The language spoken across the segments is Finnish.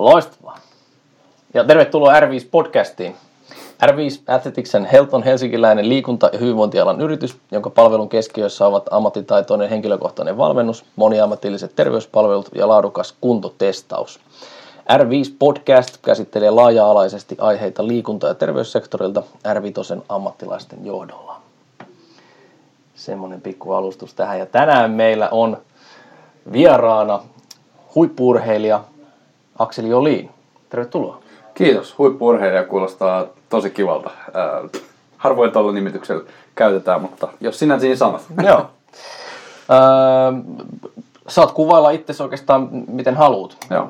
Loistavaa. Ja tervetuloa R5 podcastiin. R5 Athletics and Health on helsinkiläinen liikunta- ja hyvinvointialan yritys, jonka palvelun keskiössä ovat ammattitaitoinen henkilökohtainen valmennus, moniammatilliset terveyspalvelut ja laadukas kuntotestaus. R5 Podcast käsittelee laaja-alaisesti aiheita liikunta- ja terveyssektorilta R5 ammattilaisten johdolla. Semmoinen pikku alustus tähän. Ja tänään meillä on vieraana huippuurheilija Akseli Joliin. Tervetuloa. Kiitos. Huippuurheilija kuulostaa tosi kivalta. Äh, harvoin tuolla nimityksellä käytetään, mutta jos sinä niin sanot. Joo. Öö, saat kuvailla itse oikeastaan miten haluat. Joo.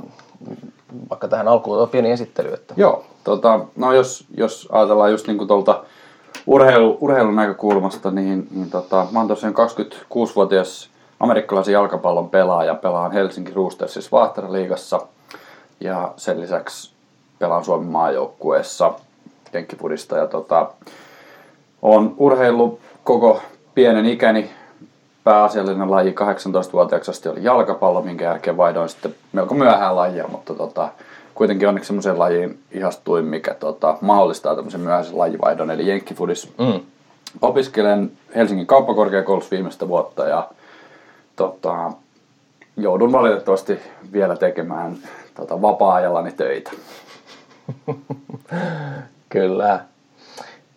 Vaikka tähän alkuun on pieni esittely. Että... Joo. Tota, no jos, jos ajatellaan just niin tuolta urheilu, urheilun näkökulmasta, niin, niin tota, mä oon tosiaan 26-vuotias amerikkalaisen jalkapallon pelaaja. Pelaan Helsinki Roostersissa Vaahteraliigassa ja sen lisäksi pelaan Suomen maajoukkueessa jenkkipudista. Ja tota, on urheillut koko pienen ikäni. Pääasiallinen laji 18-vuotiaaksi asti oli jalkapallo, minkä jälkeen vaihdoin sitten melko myöhään lajia, mutta tota, kuitenkin onneksi semmoisen lajiin ihastuin, mikä tota, mahdollistaa tämmöisen myöhäisen lajivaihdon, eli jenkkifudis. Mm. Opiskelen Helsingin kauppakorkeakoulussa viimeistä vuotta ja tota, joudun valitettavasti vielä tekemään tota, vapaa-ajallani töitä. Kyllä.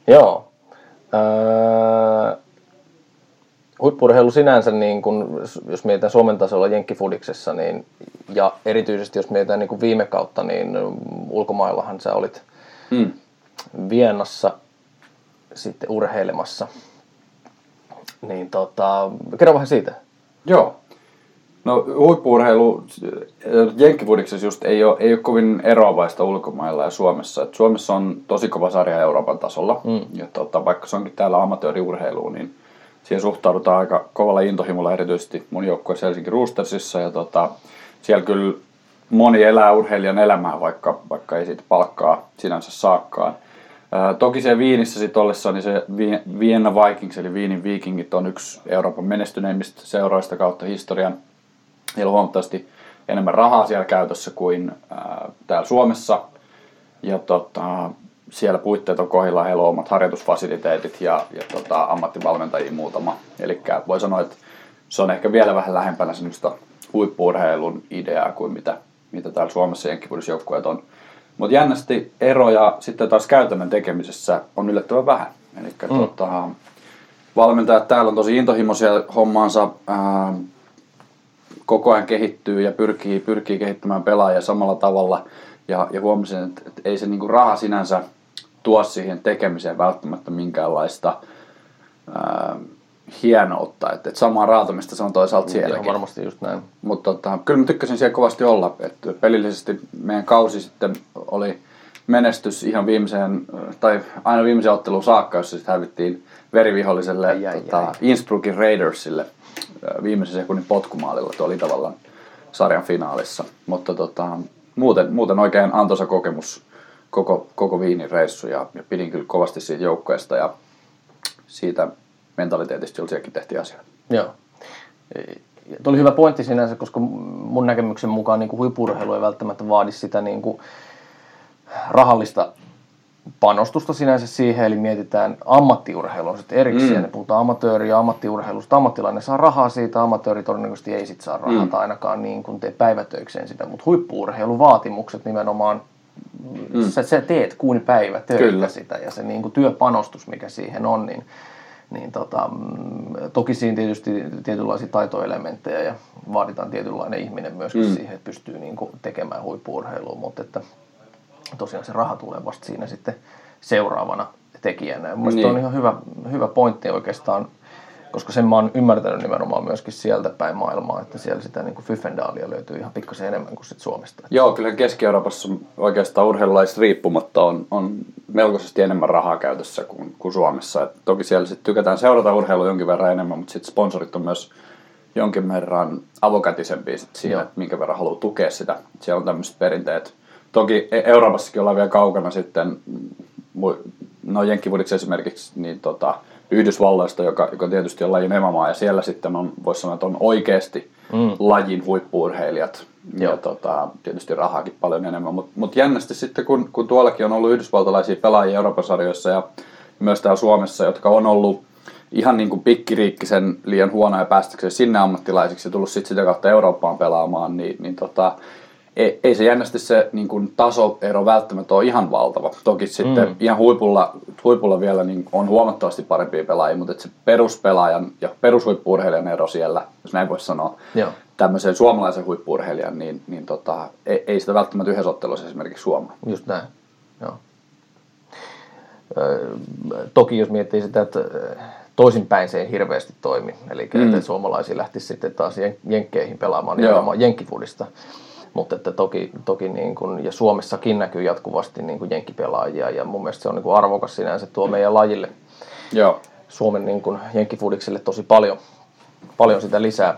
Joo. Öö, huippurheilu sinänsä, niin kun, jos mietitään Suomen tasolla Jenkkifudiksessa, niin, ja erityisesti jos mietitään niin viime kautta, niin ulkomaillahan sä olit hmm. Viennassa sitten urheilemassa. Niin tota, kerro vähän siitä. Joo. No huippuurheilu Jenkkifudiksessa just ei ole, ei ole kovin eroavaista ulkomailla ja Suomessa. Et Suomessa on tosi kova sarja Euroopan tasolla. Mm. Ja tota, vaikka se onkin täällä amatööriurheilu, niin siihen suhtaudutaan aika kovalla intohimolla erityisesti mun joukkueessa Helsinki Roostersissa. Ja tota, siellä kyllä moni elää urheilijan elämää, vaikka, vaikka ei siitä palkkaa sinänsä saakkaan. Ää, toki se Viinissä sitten ollessa, niin se Vienna Vikings eli Viinin Vikingit on yksi Euroopan menestyneimmistä seuroista kautta historian – Heillä on huomattavasti enemmän rahaa siellä käytössä kuin ää, täällä Suomessa. Ja tota, siellä puitteet on kohdilla, heillä on omat harjoitusfasiliteetit ja, ja tota, ammattivalmentajia muutama. Eli voi sanoa, että se on ehkä vielä vähän lähempänä semmoista huippuurheilun ideaa kuin mitä, mitä täällä Suomessa jenkkipudisjoukkueet on. Mutta jännästi eroja sitten taas käytännön tekemisessä on yllättävän vähän. Eli mm. tota, valmentajat täällä on tosi intohimoisia hommaansa. Ää, koko ajan kehittyy ja pyrkii, pyrkii kehittämään pelaajia samalla tavalla. Ja, ja huomasin, että, että ei se niinku raha sinänsä tuo siihen tekemiseen välttämättä minkäänlaista ää, hienoutta. Että, että samaa raatamista se on toisaalta sielläkin. Joo, varmasti just näin. Mutta tota, kyllä mä tykkäsin siellä kovasti olla. Että pelillisesti meidän kausi sitten oli menestys ihan viimeiseen, tai aina viimeiseen otteluun saakka, jossa sitten hävittiin veriviholliselle ai, ai, tota, ai. Innsbruckin Raidersille – viimeisen sekunnin potkumaalilla. Tuo oli tavallaan sarjan finaalissa. Mutta tota, muuten, muuten oikein antoisa kokemus koko, koko Viinin reissu ja, ja pidin kyllä kovasti siitä joukkueesta ja siitä mentaliteetistä, jolla sielläkin tehtiin asioita. Joo. Tuo oli hyvä pointti sinänsä, koska mun näkemyksen mukaan niin huipurheilu ei välttämättä vaadi sitä niin kuin rahallista panostusta sinänsä siihen, eli mietitään ammattiurheilua sitten erikseen. Mm. Puhutaan amatööri- ja ammattiurheilusta. Ammattilainen saa rahaa siitä, amatööri todennäköisesti ei sit saa rahaa, mm. tai ainakaan niin kuin tee päivätöikseen sitä. Mutta huippuurheiluvaatimukset nimenomaan, mm. sä, sä teet kuin päivä töitä sitä, ja se niin kuin työpanostus, mikä siihen on, niin, niin tota, mm, toki siinä tietysti tietynlaisia taitoelementtejä ja vaaditaan tietynlainen ihminen myöskin mm. siihen, että pystyy niin kuin tekemään huippuurheilua, mutta että tosiaan se raha tulee vasta siinä sitten seuraavana tekijänä. Ja niin. on ihan hyvä, hyvä pointti oikeastaan, koska sen mä oon ymmärtänyt nimenomaan myöskin sieltä päin maailmaa, että siellä sitä niin kuin Fyfendaalia löytyy ihan pikkasen enemmän kuin sit Suomesta. Joo, kyllä Keski-Euroopassa oikeastaan urheilulaisista riippumatta on, on melkoisesti enemmän rahaa käytössä kuin, kuin Suomessa. Et toki siellä sitten tykätään seurata urheilua jonkin verran enemmän, mutta sitten sponsorit on myös jonkin verran avokätisempiä sit siinä, että minkä verran haluaa tukea sitä. Siellä on tämmöiset perinteet, Toki e- Euroopassakin ollaan vielä kaukana sitten, no Jenkkivudiksi esimerkiksi, niin tota, Yhdysvalloista, joka, joka tietysti on lajin emämaa, ja siellä sitten on, voisi sanoa, että on oikeasti mm. lajin huippuurheilijat, Joo. ja tota, tietysti rahaakin paljon enemmän, mutta mut jännästi sitten, kun, kun tuollakin on ollut yhdysvaltalaisia pelaajia Euroopan sarjoissa ja myös täällä Suomessa, jotka on ollut ihan niin kuin pikkiriikkisen liian huonoja päästäkseen sinne ammattilaisiksi ja tullut sitten sitä kautta Eurooppaan pelaamaan, niin, niin tota, ei, ei se jännästi se niin kuin tasoero välttämättä ole ihan valtava. Toki sitten mm. ihan huipulla, huipulla vielä niin on huomattavasti parempia pelaajia, mutta se peruspelaajan ja perushuippuurheilijan ero siellä, jos näin voisi sanoa, Joo. tämmöisen suomalaisen huippuurheilijan, niin, niin tota, ei, ei sitä välttämättä yhdessä ottelussa esimerkiksi suomaa. Just näin, Joo. toki jos miettii sitä, että toisinpäin se ei hirveästi toimi. Eli mm. että suomalaisia lähtisi sitten taas jenkkeihin pelaamaan nimenomaan jenkkifudista. Mutta että toki, toki niin kuin, ja Suomessakin näkyy jatkuvasti niin kuin jenkkipelaajia ja mun mielestä se on niin kuin arvokas sinänsä tuo meidän lajille. Joo. Suomen niin kuin, jenkkifudikselle tosi paljon, paljon sitä lisää.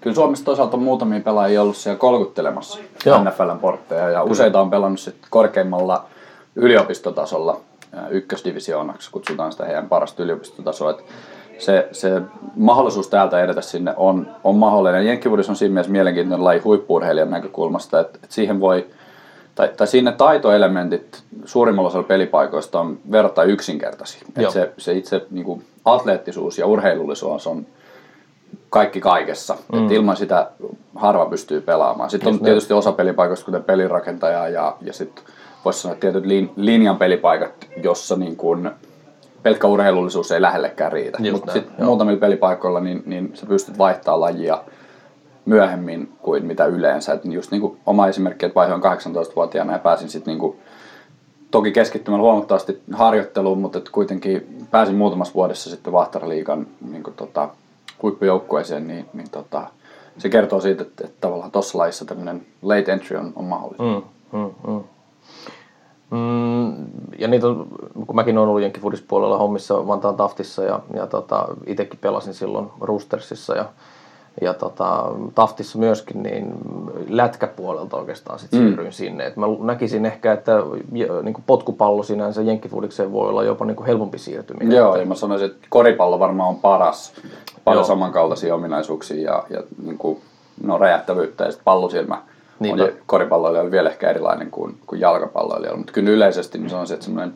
Kyllä Suomessa toisaalta on muutamia pelaajia ollut siellä kolkuttelemassa Joo. NFLn portteja ja Kyllä. useita on pelannut sitten korkeimmalla yliopistotasolla ykkösdivisioonaksi, kutsutaan sitä heidän parasta yliopistotasoa. Että se, se mahdollisuus täältä edetä sinne on, on mahdollinen. Jenkkivuudessa on siinä mielessä mielenkiintoinen laji huippuurheilijan näkökulmasta, että, että siihen voi, tai, tai siinä taitoelementit suurimmalla osalla pelipaikoista on verrattain yksinkertaisia. Että se, se itse niin kuin, atleettisuus ja urheilullisuus on kaikki kaikessa. Mm. Että ilman sitä harva pystyy pelaamaan. Sitten on tietysti osa pelipaikoista, kuten pelirakentaja ja, ja sitten voisi sanoa tietyt linjan pelipaikat, jossa niin kuin, pelkkä urheilullisuus ei lähellekään riitä. Mutta sitten muutamilla pelipaikoilla niin, niin sä pystyt vaihtamaan lajia myöhemmin kuin mitä yleensä. Et just niin kuin oma esimerkki, että vaihoin 18-vuotiaana ja pääsin sitten niin kuin, toki keskittymällä huomattavasti harjoitteluun, mutta et kuitenkin pääsin muutamassa vuodessa sitten Vahtaraliigan niin kuin, tota, huippujoukkueeseen, niin, niin tota, se kertoo siitä, että, että tavallaan tuossa lajissa tämmöinen late entry on, on mahdollista. Mm, mm, mm. Mm, ja niitä on, kun mäkin olen ollut jenkkifudispuolella hommissa Vantaan Taftissa ja, ja tota, itsekin pelasin silloin Roostersissa ja, ja tota, Taftissa myöskin, niin lätkäpuolelta oikeastaan sit mm. siirryin sinne. Et mä näkisin ehkä, että niin kuin potkupallo sinänsä jenkkifudikseen voi olla jopa niin kuin helpompi siirtyminen. Joo, ja mä sanoisin, että koripallo varmaan on paras. Paljon Joo. samankaltaisia ominaisuuksia ja, ja niin kuin, no, räjähtävyyttä ja sitten pallosilmä niin on koripalloilijoilla vielä ehkä erilainen kuin, kuin jalkapalloilijoilla, mutta kyllä yleisesti niin se on se, että semmoinen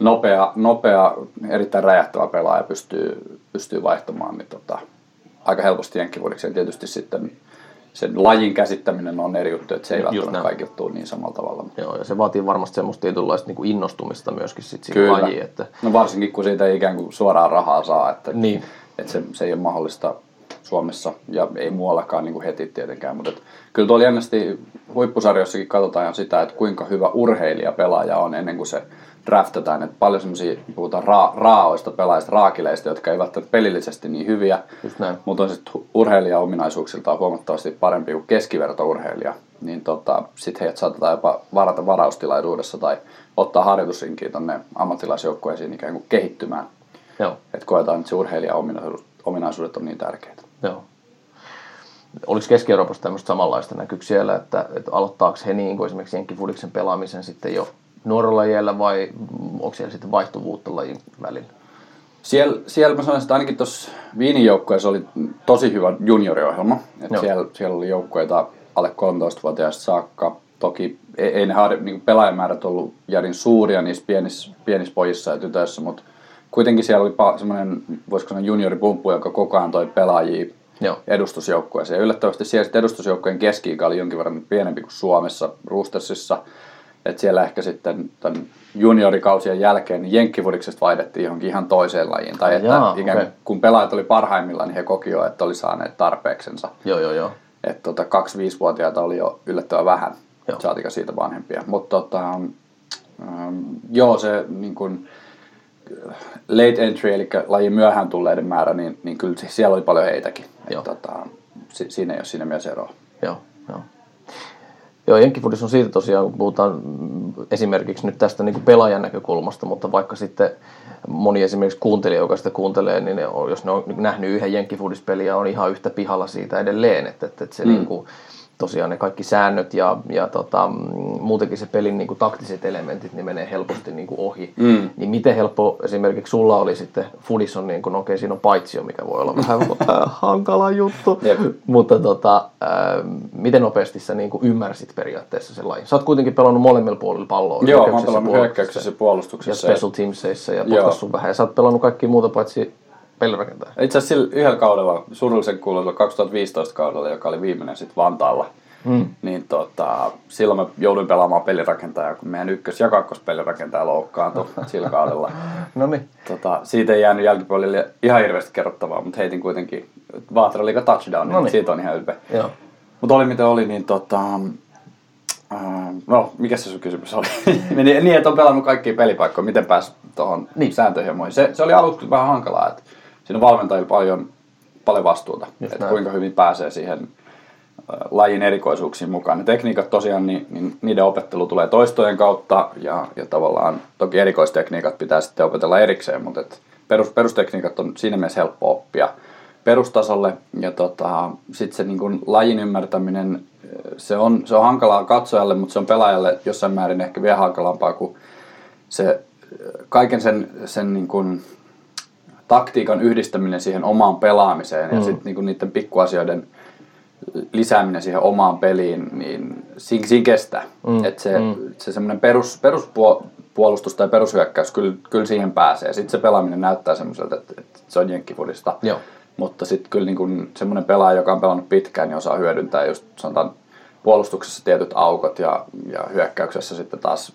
nopea, nopea, erittäin räjähtävä pelaaja pystyy, pystyy vaihtamaan niin tota, aika helposti jenkkivuodikseen. Tietysti sitten sen lajin käsittäminen on eri juttu, että se ei Just välttämättä kaikille tule niin samalla tavalla. Joo, ja se vaatii varmasti semmoista tietynlaista niin kuin innostumista myöskin sit siihen lajiin. Että... No varsinkin, kun siitä ei ikään kuin suoraan rahaa saa, että, niin. että se, se ei ole mahdollista Suomessa ja ei muuallakaan niin kuin heti tietenkään, mutta et, kyllä tuolla jännästi huippusarjoissakin katsotaan sitä, että kuinka hyvä urheilija pelaaja on ennen kuin se draftataan. Että paljon semmoisia, puhutaan ra- raaoista pelaajista, raakileista, jotka eivät välttämättä pelillisesti niin hyviä, mutta on sitten urheilija-ominaisuuksiltaan huomattavasti parempi kuin keskivertourheilija. Niin tota, sitten heidät saatetaan jopa varata varaustilaisuudessa tai ottaa harjoitusrinkiä tuonne ammattilaisjoukkueisiin ikään kuin kehittymään. Että koetaan, että se urheilija-ominaisuudet on niin tärkeitä. Joo. Oliko Keski-Euroopassa tämmöistä samanlaista näkyykö siellä, että, että aloittaako he niin kuin esimerkiksi jenkkifudiksen pelaamisen sitten jo nuorella iällä vai onko siellä sitten vaihtuvuutta lajin välillä? Siellä, siellä mä sanoisin, että ainakin tuossa Viinin joukkueessa oli tosi hyvä junioriohjelma. Että siellä, siellä oli joukkueita alle 13-vuotiaista saakka. Toki ei, ei ne niin pelaajamäärät ollut järin suuria niissä pienissä, pienissä pojissa ja tytöissä, mutta kuitenkin siellä oli semmoinen, voisiko sanoa junioripumppu, joka koko ajan toi pelaajia Joo. edustusjoukkueeseen. Ja yllättävästi siellä edustusjoukkueen keski oli jonkin verran pienempi kuin Suomessa, Roostersissa. Että siellä ehkä sitten tämän juniorikausien jälkeen niin jenkkivuriksesta vaihdettiin johonkin ihan toiseen lajiin. Tai että Jaa, ikään okay. kun pelaajat oli parhaimmillaan, niin he koki jo, että oli saaneet tarpeeksensa. Joo, joo, joo. Että tota, 2-5-vuotiaita oli jo yllättävän vähän, joo. saatika siitä vanhempia. Mutta tota, ähm, joo, se niin kun, late entry, eli lajin myöhään tulleiden määrä, niin, niin kyllä siellä oli paljon heitäkin. Joo. tota, si, siinä ei ole siinä mielessä eroa. Joo, joo. Joo, Jenkkifudissa on siitä tosiaan, kun puhutaan esimerkiksi nyt tästä niin kuin pelaajan näkökulmasta, mutta vaikka sitten moni esimerkiksi kuuntelija, joka sitä kuuntelee, niin jos ne on nähnyt yhden Jenkkifudispeliä, on ihan yhtä pihalla siitä edelleen, että, että, että se mm. niin kuin, tosiaan ne kaikki säännöt ja, ja tota, muutenkin se pelin niin kuin taktiset elementit niin menee helposti niin kuin ohi. Mm. Niin miten helppo esimerkiksi sulla oli sitten, Fudis on niin kuin, no okei siinä on paitsio, mikä voi olla vähän hankala juttu, yep. mutta tota, äh, miten nopeasti sä niin kuin ymmärsit periaatteessa sen lajin? Sä oot kuitenkin pelannut molemmilla puolilla palloa. Joo, mä oon pelannut hyökkäyksessä ja puolustuksessa. Ja special teamseissa ja potkassut vähän. Ja sä oot pelannut kaikki muuta paitsi pelirakentaja. Itse asiassa sillä yhdellä kaudella, surullisen kuuluisella 2015 kaudella, joka oli viimeinen sitten Vantaalla, mm. niin tota, silloin mä jouduin pelaamaan pelirakentajaa, kun meidän ykkös- ja kakkospelirakentaja loukkaantui sillä kaudella. no niin. Tota, siitä ei jäänyt jälkipuolelle ihan hirveästi kerrottavaa, mutta heitin kuitenkin Vaatera liiga touchdown, niin siitä on ihan ylpeä. Mutta oli mitä oli, niin tota, no, mikä se sun kysymys oli? niin, että on pelannut kaikkia pelipaikkoja, miten pääsi tuohon niin. sääntöihin Se, se oli aluksi vähän hankalaa, että siinä on valmentajilla paljon, paljon vastuuta, Just että näin. kuinka hyvin pääsee siihen uh, lajin erikoisuuksiin mukaan. Ne tekniikat tosiaan, niin, niin niiden opettelu tulee toistojen kautta ja, ja tavallaan toki erikoistekniikat pitää sitten opetella erikseen, mutta et perus, perustekniikat on siinä mielessä helppo oppia perustasolle ja tota, sitten se niin kun, lajin ymmärtäminen se on, se on hankalaa katsojalle, mutta se on pelaajalle jossain määrin ehkä vielä hankalampaa, kuin se kaiken sen, sen niin kuin, taktiikan yhdistäminen siihen omaan pelaamiseen mm. ja sitten niin niiden pikkuasioiden lisääminen siihen omaan peliin, niin siinä, siinä kestää. Mm. Että se, mm. se semmoinen perus, peruspuolustus tai perushyökkäys, kyllä, kyllä siihen pääsee. Sitten se pelaaminen näyttää semmoiselta, että, että se on jenkkifudista. Joo. Mutta sitten kyllä niin semmoinen pelaaja, joka on pelannut pitkään, niin osaa hyödyntää just sanotaan puolustuksessa tietyt aukot ja, ja hyökkäyksessä sitten taas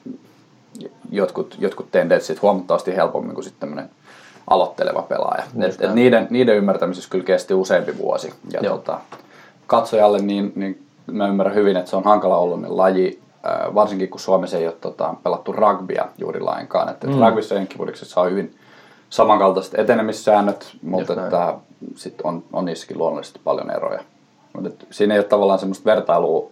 jotkut, jotkut tendenssit huomattavasti helpommin kuin sitten tämmöinen aloitteleva pelaaja. Et, et niiden, niiden ymmärtämisessä kyllä kesti useampi vuosi. Ja tota, katsojalle niin, niin mä ymmärrän hyvin, että se on hankala ollut laji, varsinkin kun Suomessa ei ole tota, pelattu rugbya juuri lainkaan. Että mm. rugbyssa ja on hyvin samankaltaiset etenemissäännöt, mutta että sit on, on niissäkin luonnollisesti paljon eroja. Mutta siinä ei ole tavallaan semmoista vertailua,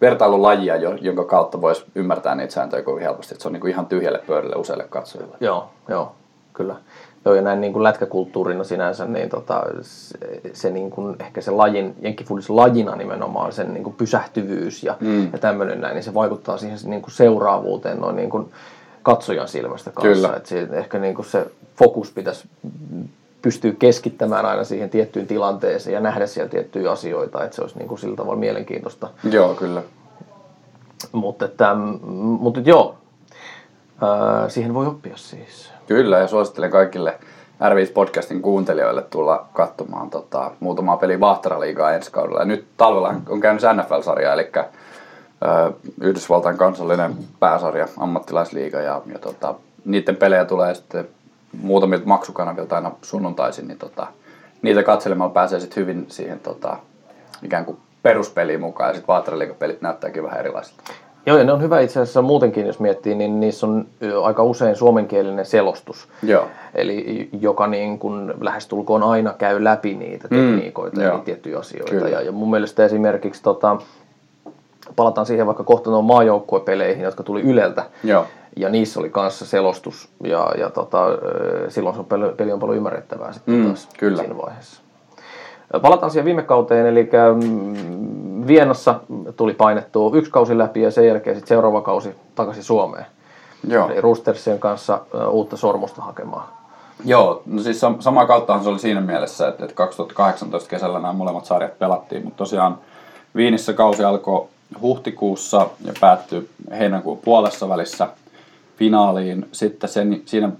vertailulajia, jonka kautta voisi ymmärtää niitä sääntöjä kovin helposti. Että se on niinku ihan tyhjälle pöydälle useille katsojille. Joo, joo, kyllä. Joo, ja näin niin kuin lätkäkulttuurina sinänsä, niin tota, se, se niin kuin, ehkä se lajin, jenkkifudis lajina nimenomaan, sen niin kuin pysähtyvyys ja, mm. ja tämmöinen näin, niin se vaikuttaa siihen niin kuin seuraavuuteen noin niin kuin katsojan silmästä kanssa. Kyllä. Että ehkä niin kuin se fokus pitäisi pystyä keskittämään aina siihen tiettyyn tilanteeseen ja nähdä siellä tiettyjä asioita, että se olisi niin kuin sillä tavalla mielenkiintoista. Joo, kyllä. Mutta, että, mutta joo, siihen voi oppia siis. Kyllä, ja suosittelen kaikille R5-podcastin kuuntelijoille tulla katsomaan tota, muutamaa peliä Vahtaraliigaa ensi kaudella. Ja nyt talvella on käynyt NFL-sarja, eli Yhdysvaltain kansallinen pääsarja, ammattilaisliiga, ja, ja tota, niiden pelejä tulee sitten muutamilta maksukanavilta aina sunnuntaisin, niin tota, niitä katselemalla pääsee sitten hyvin siihen tota, ikään kuin peruspeliin mukaan, ja sitten vaataraliikapelit näyttääkin vähän erilaisilta. Joo, ja ne on hyvä itse asiassa muutenkin, jos miettii, niin niissä on aika usein suomenkielinen selostus. Joo. Eli joka niin kuin lähestulkoon aina käy läpi niitä mm. tekniikoita mm, ja niitä tiettyjä asioita. Ja, ja mun mielestä esimerkiksi tota, palataan siihen vaikka kohta nuo maajoukkuepeleihin, jotka tuli Yleltä. Joo. Ja niissä oli kanssa selostus ja, ja tota, silloin se peli on paljon ymmärrettävää sitten mm, taas kyllä. siinä vaiheessa. Palataan siihen viime kauteen, eli mm, Vienassa tuli painettua yksi kausi läpi ja sen jälkeen sitten seuraava kausi takaisin Suomeen. Joo. Eli Roostersien kanssa uutta sormusta hakemaan. Joo, no siis sam- samaa kauttahan se oli siinä mielessä, että, että 2018 kesällä nämä molemmat sarjat pelattiin, mutta tosiaan Viinissä kausi alkoi huhtikuussa ja päättyi heinäkuun puolessa välissä finaaliin. Sitten sen, siinä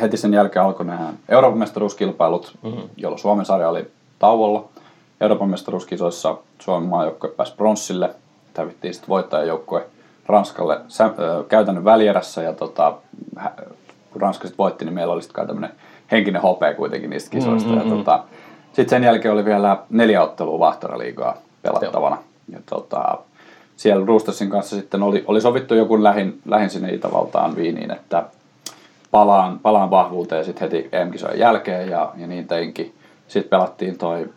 heti sen jälkeen alkoi nämä Euroopan mestaruuskilpailut, mm-hmm. jolloin Suomen sarja oli tauolla. Euroopan mestaruuskisoissa Suomen maajoukkue pääsi pronssille. Hävittiin sitten voittajajoukkue Ranskalle sä, ö, käytännön välierässä ja tota, Ranska sitten voitti, niin meillä oli sitten tämmöinen henkinen hopea kuitenkin niistä kisoista. Mm-hmm. Ja tota, sitten sen jälkeen oli vielä neljä ottelua Vahtaraliigaa pelattavana. Ja tota, siellä Roostersin kanssa sitten oli, oli sovittu joku lähin, lähin sinne Itävaltaan Viiniin, että palaan, palaan vahvuuteen sitten heti EM-kisojen jälkeen ja, ja niin teinkin. Sitten pelattiin toi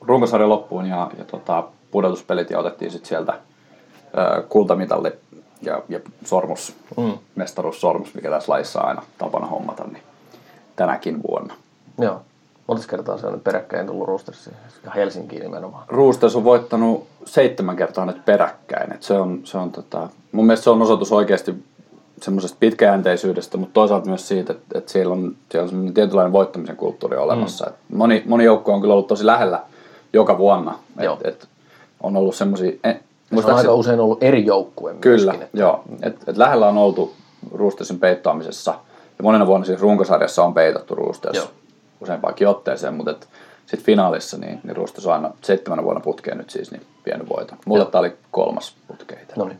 runkosarja loppuun ja, ja tota, pudotuspelit ja otettiin sitten sieltä ö, kultamitalli ja, ja sormus, mm. mestaruussormus, mikä tässä laissa aina tapana hommata, niin tänäkin vuonna. Joo. Monta kertaa se on nyt peräkkäin tullut Roostersiin ja Helsinkiin nimenomaan? Roosters on voittanut seitsemän kertaa nyt peräkkäin. Et se on, se on tota, mun mielestä se on osoitus oikeasti semmoisesta pitkäjänteisyydestä, mutta toisaalta myös siitä, että, että siellä on, siellä on semmoinen tietynlainen voittamisen kulttuuri olemassa. Mm. Et moni, moni joukko on kyllä ollut tosi lähellä joka vuonna. Et, et on ollut semmoisia... Se on aika usein ollut eri joukkueen Kyllä, myöskin, että... joo. Et, et lähellä on oltu Ruustesin peittaamisessa. Ja monena vuonna siis runkosarjassa on peitattu Ruustes useampaankin otteeseen, mutta et, sitten finaalissa niin, niin on aina seitsemänä vuonna putkeen nyt siis niin pieni voito. Mulle tämä oli kolmas putkeita. No niin.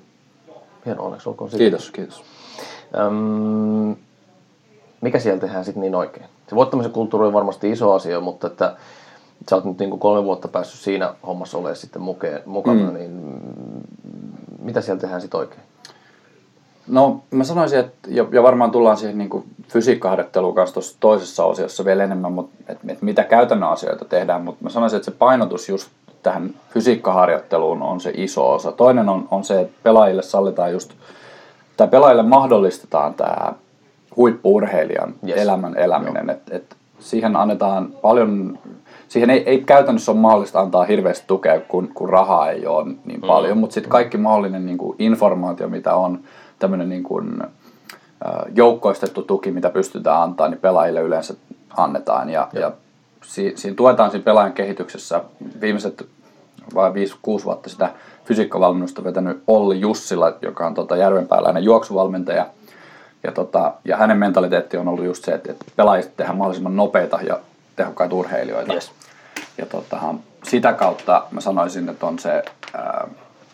Hieno, onneksi olkoon siitä. Kiitos, kiitos. Öm, mikä siellä tehdään sitten niin oikein? Se voittamisen kulttuuri on varmasti iso asia, mutta että sä oot nyt niin kuin kolme vuotta päässyt siinä hommassa olemaan sitten mukeen, mukana, mm. niin mitä siellä tehdään sitten oikein? No mä sanoisin, että ja varmaan tullaan siihen niin fysiikkaharjoitteluun kanssa tuossa toisessa osiossa vielä enemmän, mutta että, että mitä käytännön asioita tehdään, mutta mä sanoisin, että se painotus just tähän fysiikkaharjoitteluun on se iso osa. Toinen on, on se, että pelaajille sallitaan just, tai pelaajille mahdollistetaan tämä huippuurheilijan yes. elämän eläminen, että et siihen annetaan paljon siihen ei, ei käytännössä ole mahdollista antaa hirveästi tukea, kun, kun rahaa ei ole niin mm. paljon, mutta sitten kaikki mahdollinen niin kuin informaatio, mitä on, tämmöinen niin kuin, joukkoistettu tuki, mitä pystytään antaa, niin pelaajille yleensä annetaan. Ja, ja si, siinä tuetaan siinä pelaajan kehityksessä viimeiset vai 5-6 vuotta sitä fysiikkavalmennusta vetänyt Olli Jussila, joka on tota järvenpääläinen juoksuvalmentaja. Ja, tota, ja hänen mentaliteetti on ollut just se, että, että pelaajista tehdään mahdollisimman nopeita ja tehokkaita urheilijoita. Yes. Ja tota, sitä kautta mä sanoisin, että on se, ää,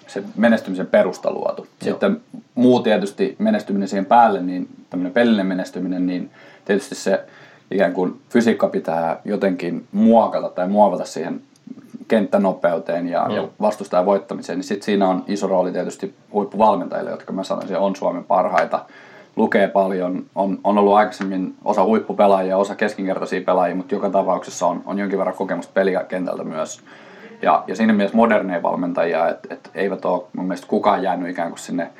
se menestymisen perusta luotu. Joo. Sitten muu tietysti menestyminen siihen päälle, niin tämmöinen pelillinen menestyminen, niin tietysti se ikään kuin fysiikka pitää jotenkin muokata tai muovata siihen kenttänopeuteen ja, mm. ja vastustajan voittamiseen, niin sitten siinä on iso rooli tietysti huippuvalmentajille, jotka mä sanoisin on Suomen parhaita lukee paljon, on, on ollut aikaisemmin osa huippupelaajia, osa keskinkertaisia pelaajia, mutta joka tapauksessa on, on jonkin verran kokemusta pelikentältä myös. Ja, ja siinä mielessä moderneja valmentajia, että et eivät ole mun mielestä kukaan jäänyt ikään kuin sinne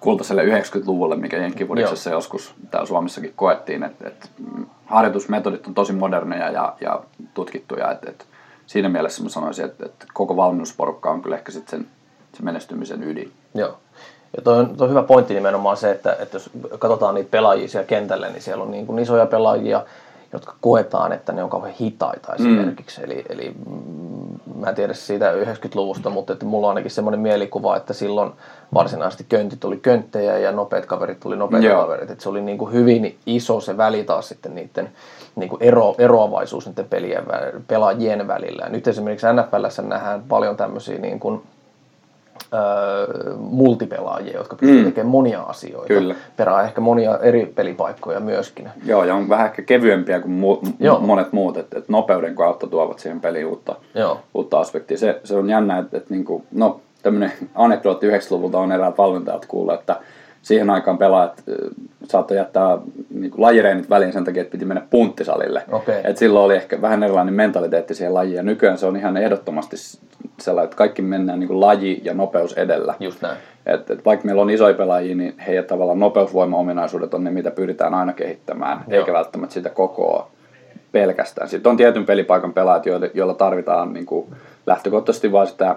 kultaiselle 90-luvulle, mikä Jenkkivudiksessa joskus täällä Suomessakin koettiin, että et harjoitusmetodit on tosi moderneja ja, ja tutkittuja, että et siinä mielessä mä sanoisin, että et koko valmennusporukka on kyllä ehkä sitten sen, sen menestymisen ydin. Joo. Ja toi on, toi on hyvä pointti nimenomaan se, että, että jos katsotaan niitä pelaajia siellä kentällä, niin siellä on niin kuin isoja pelaajia, jotka koetaan, että ne on kauhean hitaita esimerkiksi. Mm. Eli, eli mm, mä en tiedä siitä 90-luvusta, mutta että mulla on ainakin semmoinen mielikuva, että silloin varsinaisesti köntit oli könttejä ja nopeat kaverit tuli nopeat Joo. kaverit. Että se oli niin kuin hyvin iso se väli taas sitten niiden niin kuin ero, eroavaisuus niiden pelien, pelaajien välillä. Ja nyt esimerkiksi NFLssä nähdään paljon tämmöisiä niin kuin multipelaajia, jotka pystyvät mm. tekemään monia asioita. Kyllä. Perää ehkä monia eri pelipaikkoja myöskin. Joo, ja on vähän ehkä kevyempiä kuin mu- Joo. monet muut, että et nopeuden kautta tuovat siihen peliin uutta, Joo. uutta aspektia. Se, se on jännä, että et niinku, no tämmöinen anekdootti 90-luvulta on eräät valmentajat kuulla, että siihen aikaan pelaajat saattoi jättää niin lajireenit väliin sen takia, että piti mennä punttisalille. Okay. Et silloin oli ehkä vähän erilainen mentaliteetti siihen lajiin. Ja nykyään se on ihan ehdottomasti sellainen, että kaikki mennään niin laji ja nopeus edellä. Just näin. Et, et vaikka meillä on isoja pelaajia, niin heidän tavallaan nopeusvoima-ominaisuudet on ne, mitä pyritään aina kehittämään, Joo. eikä välttämättä sitä kokoa pelkästään. Sitten on tietyn pelipaikan pelaajat, joilla tarvitaan niin kuin lähtökohtaisesti vain sitä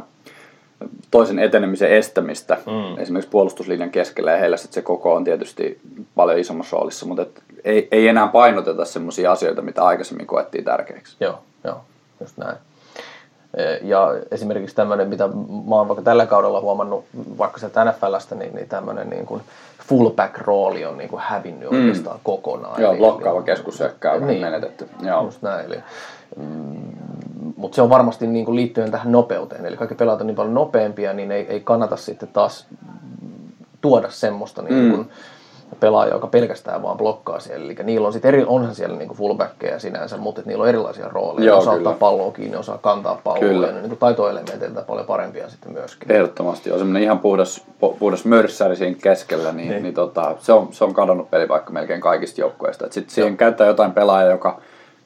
toisen etenemisen estämistä mm. esimerkiksi puolustuslinjan keskellä ja heillä sitten se koko on tietysti paljon isommassa roolissa, mutta et ei, ei enää painoteta sellaisia asioita, mitä aikaisemmin koettiin tärkeiksi. Joo, joo, just näin. E, ja esimerkiksi tämmöinen, mitä mä oon vaikka tällä kaudella huomannut, vaikka se NFLstä, niin, niin tämmöinen niin kuin fullback-rooli on niin kuin hävinnyt mm. oikeastaan kokonaan. Joo, blokkaava keskushyökkää on niin, menetetty. Joo. Just näin, eli mm, mutta se on varmasti niin kuin liittyen tähän nopeuteen. Eli kaikki pelaat on niin paljon nopeampia, niin ei, ei kannata sitten taas tuoda semmoista niin kuin mm. pelaaja, joka pelkästään vaan blokkaa siellä. Eli niillä on sitten eri, onhan siellä niin kuin fullbackkejä sinänsä, mutta niillä on erilaisia rooleja. Joo, osaa kyllä. ottaa palloa kiinni, osaa kantaa palloa. Kyllä. Ja niin taitoelementeiltä paljon parempia sitten myöskin. Ehdottomasti. On semmoinen ihan puhdas, puhdas mörssäri siinä keskellä, niin, niin. niin tota, se, on, se on kadonnut pelipaikka melkein kaikista joukkoista. Sitten siihen käyttää jotain pelaajaa, joka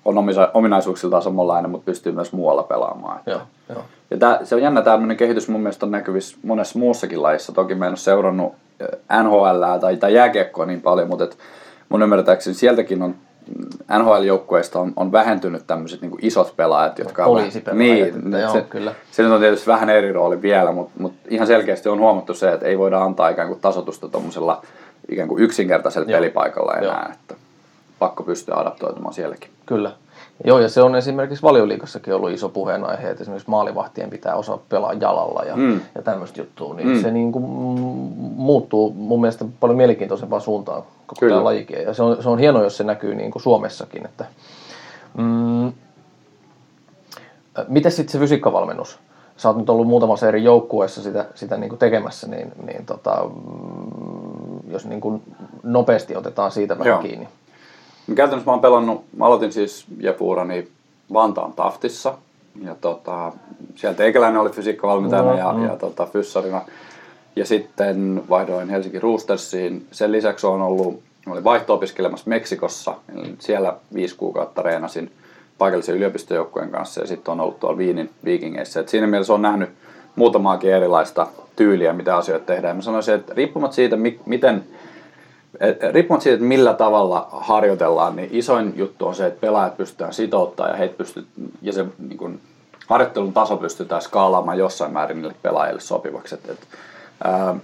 on ominaisuuksiltaan samanlainen, mutta pystyy myös muualla pelaamaan. Joo, joo. Ja tää, se on jännä tämmöinen kehitys mun mielestä on näkyvissä monessa muussakin lajissa. Toki mä en ole seurannut NHL tai, tai jääkiekkoa niin paljon, mutta et mun ymmärtääkseni sieltäkin on NHL-joukkueista on, on vähentynyt tämmöiset niin isot pelaajat, jotka on... Poliisipelaajat, niin, että joo, se, kyllä. Se nyt on tietysti vähän eri rooli vielä, mutta, mutta ihan selkeästi on huomattu se, että ei voida antaa ikään kuin tasotusta tuommoisella ikään kuin yksinkertaisella joo. pelipaikalla enää, joo. että pakko pystyä adaptoitumaan sielläkin. Kyllä. Joo, ja se on esimerkiksi valioliikassakin ollut iso puheenaihe, että esimerkiksi maalivahtien pitää osaa pelaa jalalla ja, mm. ja tämmöistä juttua, niin mm. se niin kuin muuttuu mun mielestä paljon mielenkiintoisempaan suuntaan koko Kyllä. tämä lajikin. Ja se on, se on hienoa, jos se näkyy niin kuin Suomessakin. Että, mm, miten sitten se fysiikkavalmennus? Sä oot nyt ollut muutamassa eri joukkueessa sitä, sitä niin kuin tekemässä, niin, niin tota, mm, jos niin kuin nopeasti otetaan siitä vähän Joo. kiinni. Käytännössä mä oon pelannut, mä aloitin siis Jepuurani Vantaan Taftissa. Ja tota, sieltä Eikäläinen oli fysiikkavalmentajana ja, mm. ja tota, fyssarina. Ja sitten vaihdoin Helsinki Roostersiin. Sen lisäksi on ollut, olin vaihto-opiskelemassa Meksikossa. Siellä viisi kuukautta reenasin paikallisen yliopistojoukkueen kanssa ja sitten on ollut tuolla Viinin Vikingeissä. Et siinä mielessä on nähnyt muutamaakin erilaista tyyliä, mitä asioita tehdään. Mä sanoisin, että riippumatta siitä, miten riippumatta siitä, että millä tavalla harjoitellaan, niin isoin juttu on se, että pelaajat pystytään sitouttaa ja, heitä pystyt, ja se niin kuin, harjoittelun taso pystytään skaalaamaan jossain määrin niille pelaajille sopivaksi. Et, et, ää,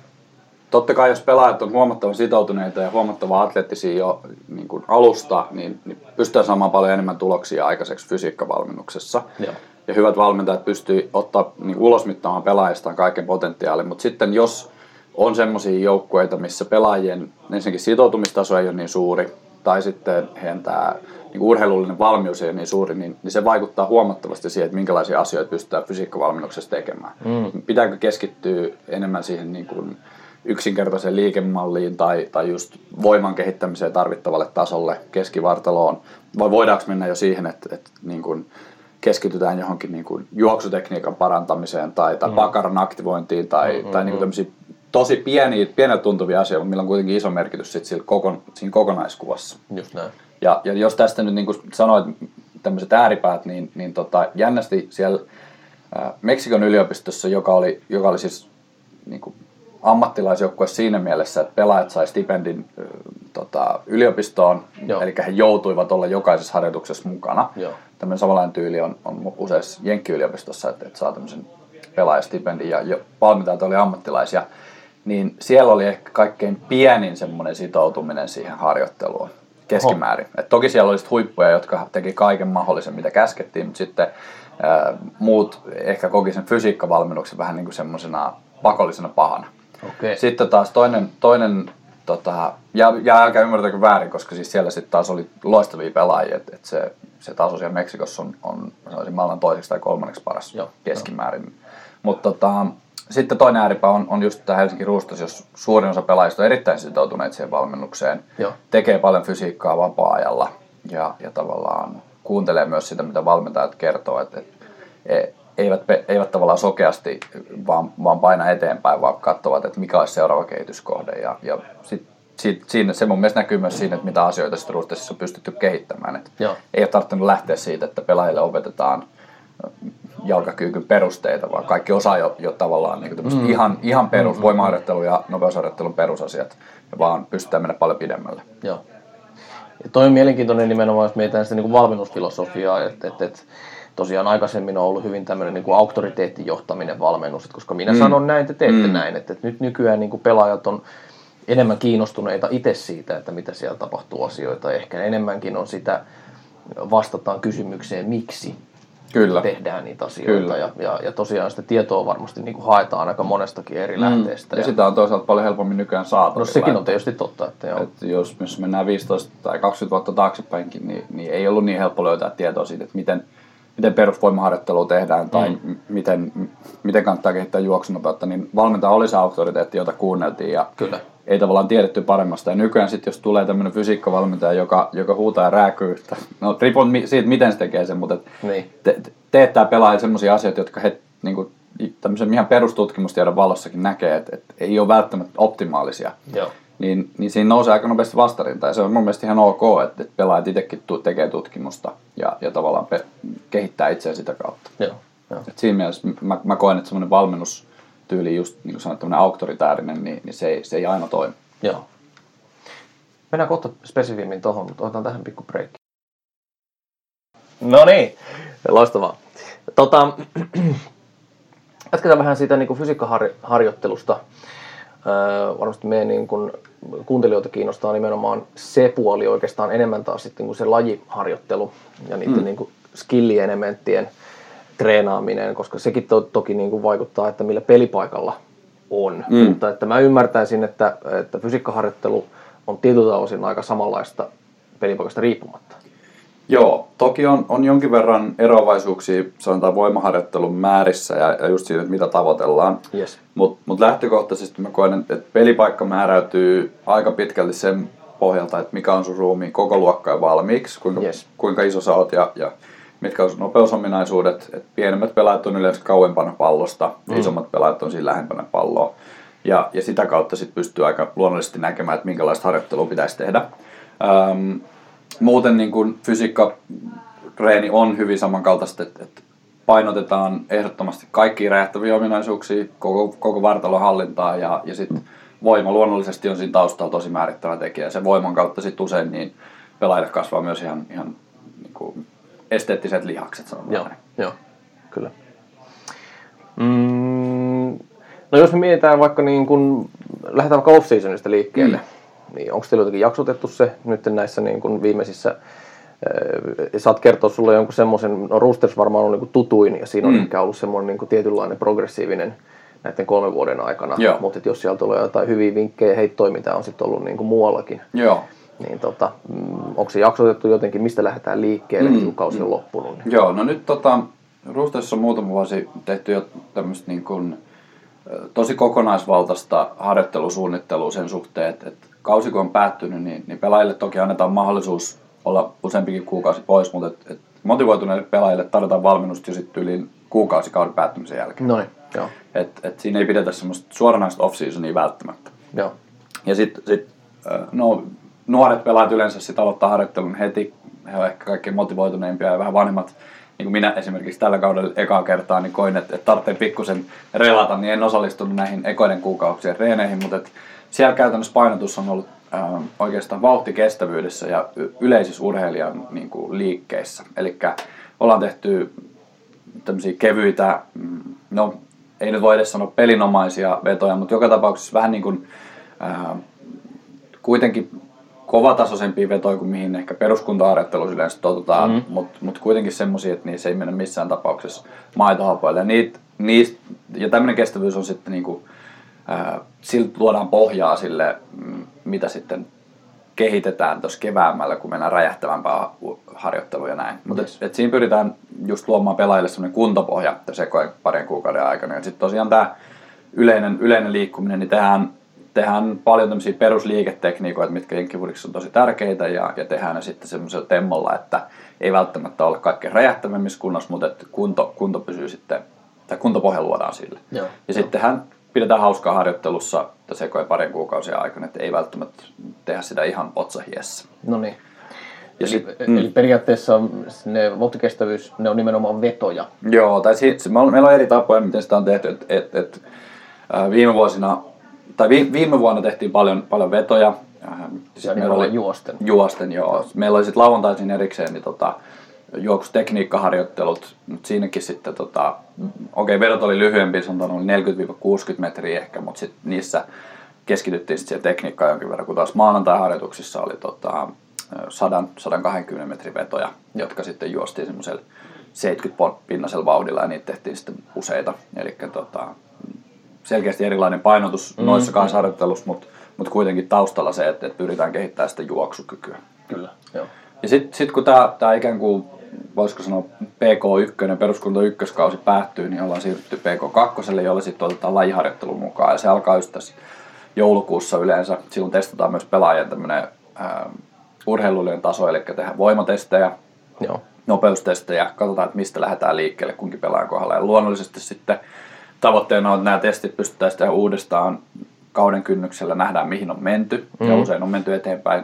totta kai jos pelaajat on huomattavan sitoutuneita ja huomattavan atleettisia jo niin kuin alusta, niin, niin pystytään saamaan paljon enemmän tuloksia aikaiseksi fysiikkavalmennuksessa. Joo. Ja hyvät valmentajat pystyy ottaa niin ulosmittaamaan pelaajistaan kaiken potentiaalin, mutta sitten jos on semmoisia joukkueita, missä pelaajien ensinnäkin sitoutumistaso ei ole niin suuri, tai sitten heidän tämä niin urheilullinen valmius ei ole niin suuri, niin, niin se vaikuttaa huomattavasti siihen, että minkälaisia asioita pystytään fysiikkavalmennuksessa tekemään. Mm. Pitääkö keskittyä enemmän siihen niin kuin yksinkertaiseen liikemalliin tai, tai just voiman kehittämiseen tarvittavalle tasolle keskivartaloon, vai voidaanko mennä jo siihen, että, että niin kuin keskitytään johonkin niin kuin juoksutekniikan parantamiseen tai, tai mm. pakaran aktivointiin tai, mm-hmm. tai niin kuin tosi pieniä, pienet tuntuvia asioita, millä on kuitenkin iso merkitys sit sillä kokon, siinä kokonaiskuvassa. Just näin. Ja, ja jos tästä nyt niin kuin sanoit tämmöiset ääripäät, niin, niin tota, jännästi siellä ää, Meksikon yliopistossa, joka oli, joka oli siis niin kuin ammattilaisjoukkue siinä mielessä, että pelaajat sai stipendin ä, tota, yliopistoon, Joo. eli he joutuivat olla jokaisessa harjoituksessa mukana. Joo. Tämmöinen samanlainen tyyli on, on useissa Jenkki-yliopistossa, että, että saa tämmöisen pelaajastipendin ja jo, valmentajat oli ammattilaisia niin siellä oli ehkä kaikkein pienin semmoinen sitoutuminen siihen harjoitteluun keskimäärin. Et toki siellä oli huippuja, jotka teki kaiken mahdollisen, mitä käskettiin, mutta sitten ää, muut ehkä koki sen fysiikkavalmennuksen vähän niin kuin semmoisena pakollisena pahana. Okay. Sitten taas toinen, toinen tota, ja, ja älkää ymmärtäkö väärin, koska siis siellä sitten taas oli loistavia pelaajia, että et se, se taso siellä Meksikossa on, on sanoisin maailman toiseksi tai kolmanneksi paras Joo, keskimäärin. Mutta tota, sitten toinen ääripää on, on just tämä Helsinki Roosters, jos suurin osa pelaajista on erittäin sitoutuneet siihen valmennukseen, Joo. tekee paljon fysiikkaa vapaa-ajalla ja, ja tavallaan kuuntelee myös sitä, mitä valmentajat kertoo, että, että e, eivät, eivät tavallaan sokeasti vaan, vaan paina eteenpäin, vaan katsovat, että mikä olisi seuraava kehityskohde. Ja, ja sit, sit, siinä, se mun mielestä näkyy myös siinä, että mitä asioita sitten on pystytty kehittämään. Että ei ole tarvinnut lähteä siitä, että pelaajille opetetaan jalkakyykyn perusteita, vaan kaikki osaa jo, jo tavallaan niin mm. ihan, ihan perus, mm. voimaharjoittelu ja nopeusharjoittelun perusasiat, ja vaan pystytään mennä paljon pidemmälle. Joo. Ja toi on mielenkiintoinen nimenomaan, jos mietitään sitä niin kuin valmennusfilosofiaa, että, että, että tosiaan aikaisemmin on ollut hyvin tämmöinen niin kuin auktoriteettijohtaminen valmennus, että koska minä mm. sanon näin, te teette mm. näin, että, että nyt nykyään niin kuin pelaajat on enemmän kiinnostuneita itse siitä, että mitä siellä tapahtuu asioita, ehkä enemmänkin on sitä, vastataan kysymykseen miksi, Kyllä. tehdään niitä asioita. Kyllä. Ja, ja, ja tosiaan sitä tietoa varmasti niin kuin haetaan aika monestakin eri mm. lähteistä. Ja, ja sitä on toisaalta paljon helpommin nykyään saatavilla. No sekin on tietysti totta. Että joo. Että jos, jos mennään 15 tai 20 vuotta taaksepäinkin, niin, niin ei ollut niin helppo löytää tietoa siitä, että miten, miten perusvoimaharjoittelua tehdään tai mm. miten, miten kannattaa kehittää juoksunopeutta, niin valmentaja oli se auktoriteetti, jota kuunneltiin. Ja Kyllä ei tavallaan tiedetty paremmasta. Ja nykyään sitten, jos tulee tämmöinen fysiikkavalmentaja, joka, joka huutaa ja rääkyy, no riippuu siitä, miten se tekee sen, mutta niin. te, teettää pelaajille sellaisia asioita, jotka he niin kuin, tämmöisen ihan perustutkimustiedon valossakin näkee, että, että ei ole välttämättä optimaalisia. Joo. Niin, niin siinä nousee aika nopeasti vastarinta. Ja se on mun mielestä ihan ok, että, että pelaajat itsekin tekee tutkimusta ja, ja tavallaan pe- kehittää itseään sitä kautta. Joo. Joo. Et siinä mielessä mä, mä koen, että semmoinen valmennus tyyli just niin kuin sanoit, auktoritäärinen, niin, niin se, ei, se ei aina toimi. Joo. Mennään kohta spesifimmin tuohon, mutta otetaan tähän pikku break. No niin, loistavaa. Tota, jatketaan vähän siitä niin kuin fysiikkaharjoittelusta. Öö, varmasti meidän niin kuin, kuuntelijoita kiinnostaa nimenomaan se puoli oikeastaan enemmän taas sitten kuin se lajiharjoittelu ja niiden mm. niin kuin skillielementtien treenaaminen, koska sekin to, toki niin kuin vaikuttaa, että millä pelipaikalla on. Mm. Mutta että mä ymmärtäisin, että, että fysiikkaharjoittelu on tietyltä osin aika samanlaista pelipaikasta riippumatta. Joo, toki on, on jonkin verran eroavaisuuksia sanotaan voimaharjoittelun määrissä ja, ja just siinä, mitä tavoitellaan. Yes. Mutta mut lähtökohtaisesti mä koen, että pelipaikka määräytyy aika pitkälti sen pohjalta, että mikä on sun ruumiin koko luokka ja valmiiksi, kuinka, yes. kuinka iso sä oot ja, ja mitkä on nopeusominaisuudet. Et pienemmät pelaajat on yleensä kauempana pallosta, mm. isommat pelaajat on siinä lähempänä palloa. Ja, ja sitä kautta sit pystyy aika luonnollisesti näkemään, että minkälaista harjoittelua pitäisi tehdä. Öm, muuten niin kun fysiikka reeni on hyvin samankaltaista, että, että painotetaan ehdottomasti kaikkia räjähtäviä ominaisuuksia, koko, koko vartalon hallintaa ja, ja sitten voima luonnollisesti on siinä taustalla tosi määrittävä tekijä. Se voiman kautta sitten usein niin pelaajille kasvaa myös ihan, ihan niin kuin esteettiset lihakset, sanotaan joo, joo, kyllä. Mm, no jos me mietitään vaikka niin kun, lähdetään vaikka off-seasonista liikkeelle, mm. niin onko teillä jotenkin jaksotettu se nyt näissä niin kun viimeisissä äh, saat kertoa sulle jonkun semmoisen, no Roosters varmaan on niin tutuin ja siinä on mm. ehkä ollut semmoinen niin tietynlainen progressiivinen näiden kolmen vuoden aikana, Joo. mutta jos sieltä tulee jotain hyviä vinkkejä heittoja, mitä on sitten ollut niin kuin muuallakin, Joo niin tota, mm, onko se jaksotettu jotenkin, mistä lähdetään liikkeelle, mm. kun kausi on loppunut? Niin? Joo, no nyt tota, Roosters on muutama vuosi tehty jo tämmöistä niin kuin, tosi kokonaisvaltaista harjoittelusuunnittelua sen suhteen, että, että kausi kun on päättynyt, niin, niin pelaajille toki annetaan mahdollisuus olla useampikin kuukausi pois, mutta et, et motivoituneille pelaajille tarjotaan valmennusta jo sitten yli kuukausikauden päättymisen jälkeen. Noin, joo. Et, et siinä ei pidetä semmoista suoranaista off-seasonia välttämättä. Joo. Ja sitten sit, no, nuoret pelaajat yleensä sit aloittaa harjoittelun heti. He ovat ehkä kaikkein motivoituneimpia ja vähän vanhemmat. Niin kuin minä esimerkiksi tällä kaudella ekaa kertaa niin koin, että, että tarvitsee pikkusen relata, niin en osallistunut näihin ekoiden kuukausien reeneihin, mutta että siellä käytännössä painotus on ollut äh, oikeastaan vauhtikestävyydessä ja yleisissä urheilijan niin kuin, liikkeissä. Eli ollaan tehty tämmöisiä kevyitä, mm, no ei nyt voi edes sanoa pelinomaisia vetoja, mutta joka tapauksessa vähän niin kuin, äh, kuitenkin kovatasoisempia vetoja kuin mihin ehkä peruskuntaharjoittelussa yleensä totutaan, mm. mutta mut kuitenkin semmoisia, että niissä ei mennä missään tapauksessa maitohapoille. Ja, niit, niist, ja tämmöinen kestävyys on sitten niinku, äh, siltä luodaan pohjaa sille, mm, mitä sitten kehitetään tuossa keväämällä, kun mennään räjähtävämpää harjoittelua ja näin. Mutta yes. et, et siinä pyritään just luomaan pelaajille semmoinen kuntopohja tässä parin kuukauden aikana. Ja sitten tosiaan tämä yleinen, yleinen liikkuminen, niin tehdään tehdään paljon tämmöisiä perusliiketekniikoita, mitkä jenkkifudissa on tosi tärkeitä ja, ja tehdään ne sitten semmoisella temmolla, että ei välttämättä ole kaikkein räjähtävämmissä kunnossa, mutta että kunto, kunto pysyy sitten, tai kuntopohja luodaan sille. Joo, ja sittenhän pidetään hauskaa harjoittelussa sekoja parin kuukausien aikana, että ei välttämättä tehdä sitä ihan otsahiessä. No niin. Ja eli, sit, mm. eli periaatteessa ne volttikestävyys, ne on nimenomaan vetoja. Joo, tai siis, meillä on eri tapoja, miten sitä on tehty. Et, et, et, viime vuosina tai viime vuonna tehtiin paljon, paljon vetoja. Siis meillä oli juosten. Juosten, joo. Meillä oli sitten lauantaisin erikseen niin tota, juoksutekniikkaharjoittelut, mutta siinäkin sitten, tota, okei, okay, vedot oli lyhyempi, sanotaan oli 40-60 metriä ehkä, mutta sitten niissä keskityttiin sitten siihen tekniikkaan jonkin verran, kun taas maanantai-harjoituksissa oli tota, 100, 120 metrin vetoja, jotka sitten juostiin semmoisella 70 pinnasella vauhdilla ja niitä tehtiin sitten useita. Eli tota, selkeästi erilainen painotus mm, noissa kahdessa harjoittelussa, mutta mut kuitenkin taustalla se, että, että pyritään kehittämään sitä juoksukykyä. Kyllä, joo. Ja sitten sit kun tämä ikään kuin, voisiko sanoa PK1, peruskunto ykköskausi päättyy, niin ollaan siirrytty PK2, jolle sitten otetaan lajiharjoittelun mukaan. Ja se alkaa just tässä joulukuussa yleensä. Silloin testataan myös pelaajien tämmöinen urheilullinen taso, eli tehdään voimatestejä, Joo. nopeustestejä, katsotaan, että mistä lähdetään liikkeelle kunkin pelaajan kohdalla. Ja luonnollisesti sitten tavoitteena on, että nämä testit pystyttäisiin tehdä uudestaan kauden kynnyksellä, nähdään mihin on menty, mm. ja usein on menty eteenpäin.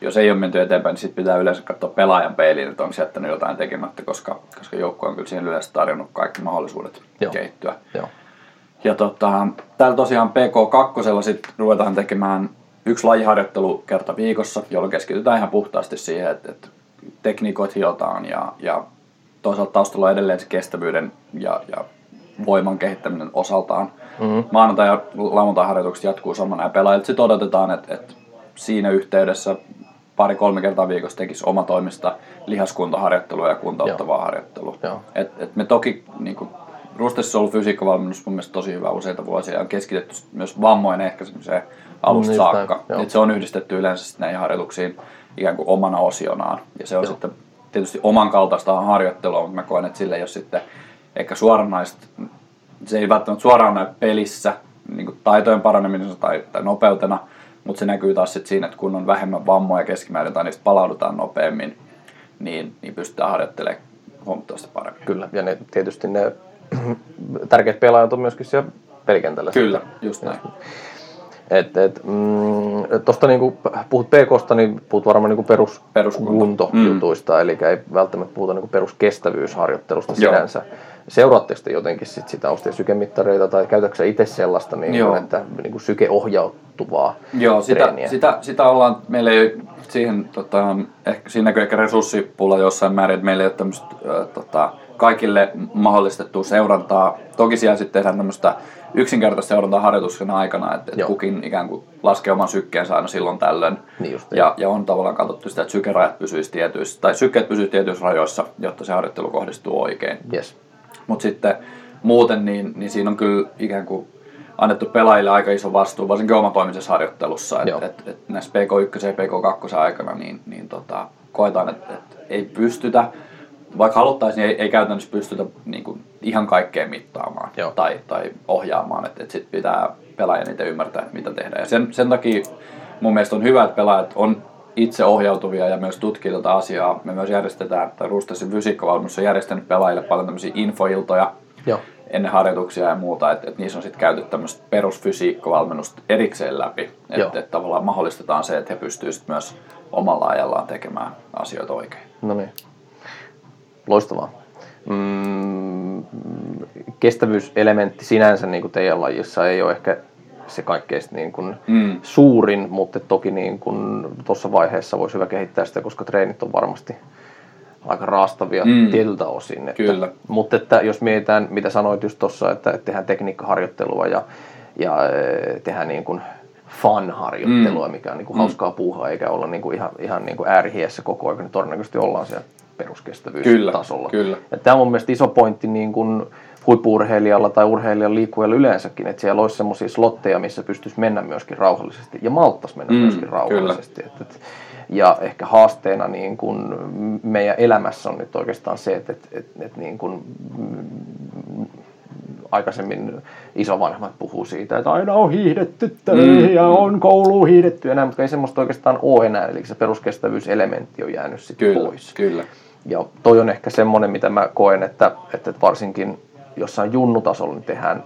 Jos ei ole menty eteenpäin, niin sitten pitää yleensä katsoa pelaajan peiliin, että onko jättänyt jotain tekemättä, koska, koska joukkue on kyllä siihen yleensä tarjonnut kaikki mahdollisuudet Joo. kehittyä. Joo. Ja tota, täällä tosiaan PK2 sitten ruvetaan tekemään yksi lajiharjoittelu kerta viikossa, jolloin keskitytään ihan puhtaasti siihen, että, että tekniikoit hiotaan ja, ja toisaalta taustalla on edelleen se kestävyyden ja, ja voiman kehittäminen osaltaan. Mm-hmm. Maanantai- ja lauantai-harjoitukset jatkuu samana ja pelaajilta sitten odotetaan, että, että siinä yhteydessä pari-kolme kertaa viikossa tekisi oma toimista lihaskuntaharjoittelua ja kuntouttavaa Joo. harjoittelua. Et, et me toki niin kuin, Rustessa on ollut fysiikkavalmennus mun mielestä tosi hyvä useita vuosia ja on keskitetty myös vammojen ehkäisemiseen alusta mm, saakka. Et se on yhdistetty yleensä näihin harjoituksiin ikään kuin omana osionaan. Ja se on Joo. sitten tietysti oman kaltaista harjoittelua, mutta mä koen, että sille ei ole sitten ehkä suoranaista, se ei välttämättä suoraan näy pelissä niin kuin taitojen paranemisena tai, tai nopeutena, mutta se näkyy taas sit siinä, että kun on vähemmän vammoja keskimäärin tai niistä palaudutaan nopeammin, niin, niin pystytään harjoittelemaan huomattavasti paremmin. Kyllä, ja ne, tietysti ne tärkeät pelaajat on myöskin siellä pelikentällä. Kyllä, just näin. Et, et, mm, Tuosta niinku, puhut PKsta, niin puhut varmaan niinku peruskuntojutuista, mm. eli ei välttämättä puhuta niinku peruskestävyysharjoittelusta sinänsä. Seuraatteko te jotenkin sit sitä ostia sykemittareita tai käytätkö itse sellaista, niin kuin, että niin kuin sykeohjautuvaa Joo, sitä, sitä, sitä, ollaan, meillä ei siihen, tota, ehkä, siinä näkyy ehkä resurssipula jossain määrin, että meillä ei ole tämmöistä äh, tota, kaikille mahdollistettua seurantaa. Toki siellä sitten tehdään tämmöistä yksinkertaista seurantaa harjoituksen aikana, että, että kukin ikään kuin laskee oman sykkeensä aina silloin tällöin. Niin ja, ja, on tavallaan katsottu sitä, että sykerajat pysyisi tietyissä, tai sykkeet pysyisi tietyissä rajoissa, jotta se harjoittelu kohdistuu oikein. Yes. Mutta sitten muuten, niin, niin siinä on kyllä ikään kuin annettu pelaajille aika iso vastuu, varsinkin omatoimisessa harjoittelussa. Että et, et näissä PK1 ja PK2 aikana niin, niin tota, koetaan, että et ei pystytä vaikka haluttaisiin, niin ei, ei käytännössä pystytä niin kuin, ihan kaikkea mittaamaan Joo. tai, tai ohjaamaan, että, että sitten pitää pelaajan itse ymmärtää, mitä tehdään. Ja sen, sen takia mun mielestä on hyvä, että pelaajat on itse ohjautuvia ja myös tutkii tätä asiaa. Me myös järjestetään, että Rustesin fysiikkavalmennus on järjestänyt pelaajille paljon tämmöisiä infoiltoja Joo. ennen harjoituksia ja muuta, että, että niissä on sitten käyty tämmöistä perusfysiikkavalmennusta erikseen läpi, että, että tavallaan mahdollistetaan se, että he pystyisivät myös omalla ajallaan tekemään asioita oikein. No niin. Loistavaa. Mm, kestävyyselementti sinänsä niin kuin teidän lajissa ei ole ehkä se kaikkein niin kuin mm. suurin, mutta toki niin kuin tuossa vaiheessa voisi hyvä kehittää sitä, koska treenit on varmasti aika raastavia mm. tietyltä osin. Että, Kyllä. Mutta että jos mietitään, mitä sanoit just tuossa, että, että tehdään tekniikkaharjoittelua ja, ja e, tehdään niin kuin fun-harjoittelua, mm. mikä on niin kuin mm. hauskaa puuhaa, eikä olla niin kuin ihan, ihan niin kuin äärihiessä koko ajan, niin todennäköisesti ollaan siellä peruskestävyystasolla. Kyllä, kyllä. Ja tämä on mun mielestä iso pointti niin kuin huippuurheilijalla tai urheilijan liikkujalla yleensäkin, että siellä olisi semmoisia slotteja, missä pystyisi mennä myöskin rauhallisesti ja malttaisi mennä mm, myöskin rauhallisesti. Et, et, ja ehkä haasteena niin kun meidän elämässä on nyt oikeastaan se, että et, et, et niin kun, mm, aikaisemmin isovanhemmat puhuu siitä, että aina on hiihdetty töihin mm, ja on kouluun hiihdetty ja näin, mutta ei semmoista oikeastaan ole enää, eli se peruskestävyyselementti on jäänyt sitten pois. Kyllä. Ja toi on ehkä semmoinen, mitä mä koen, että, että varsinkin jossain junnutasolla niin tehdään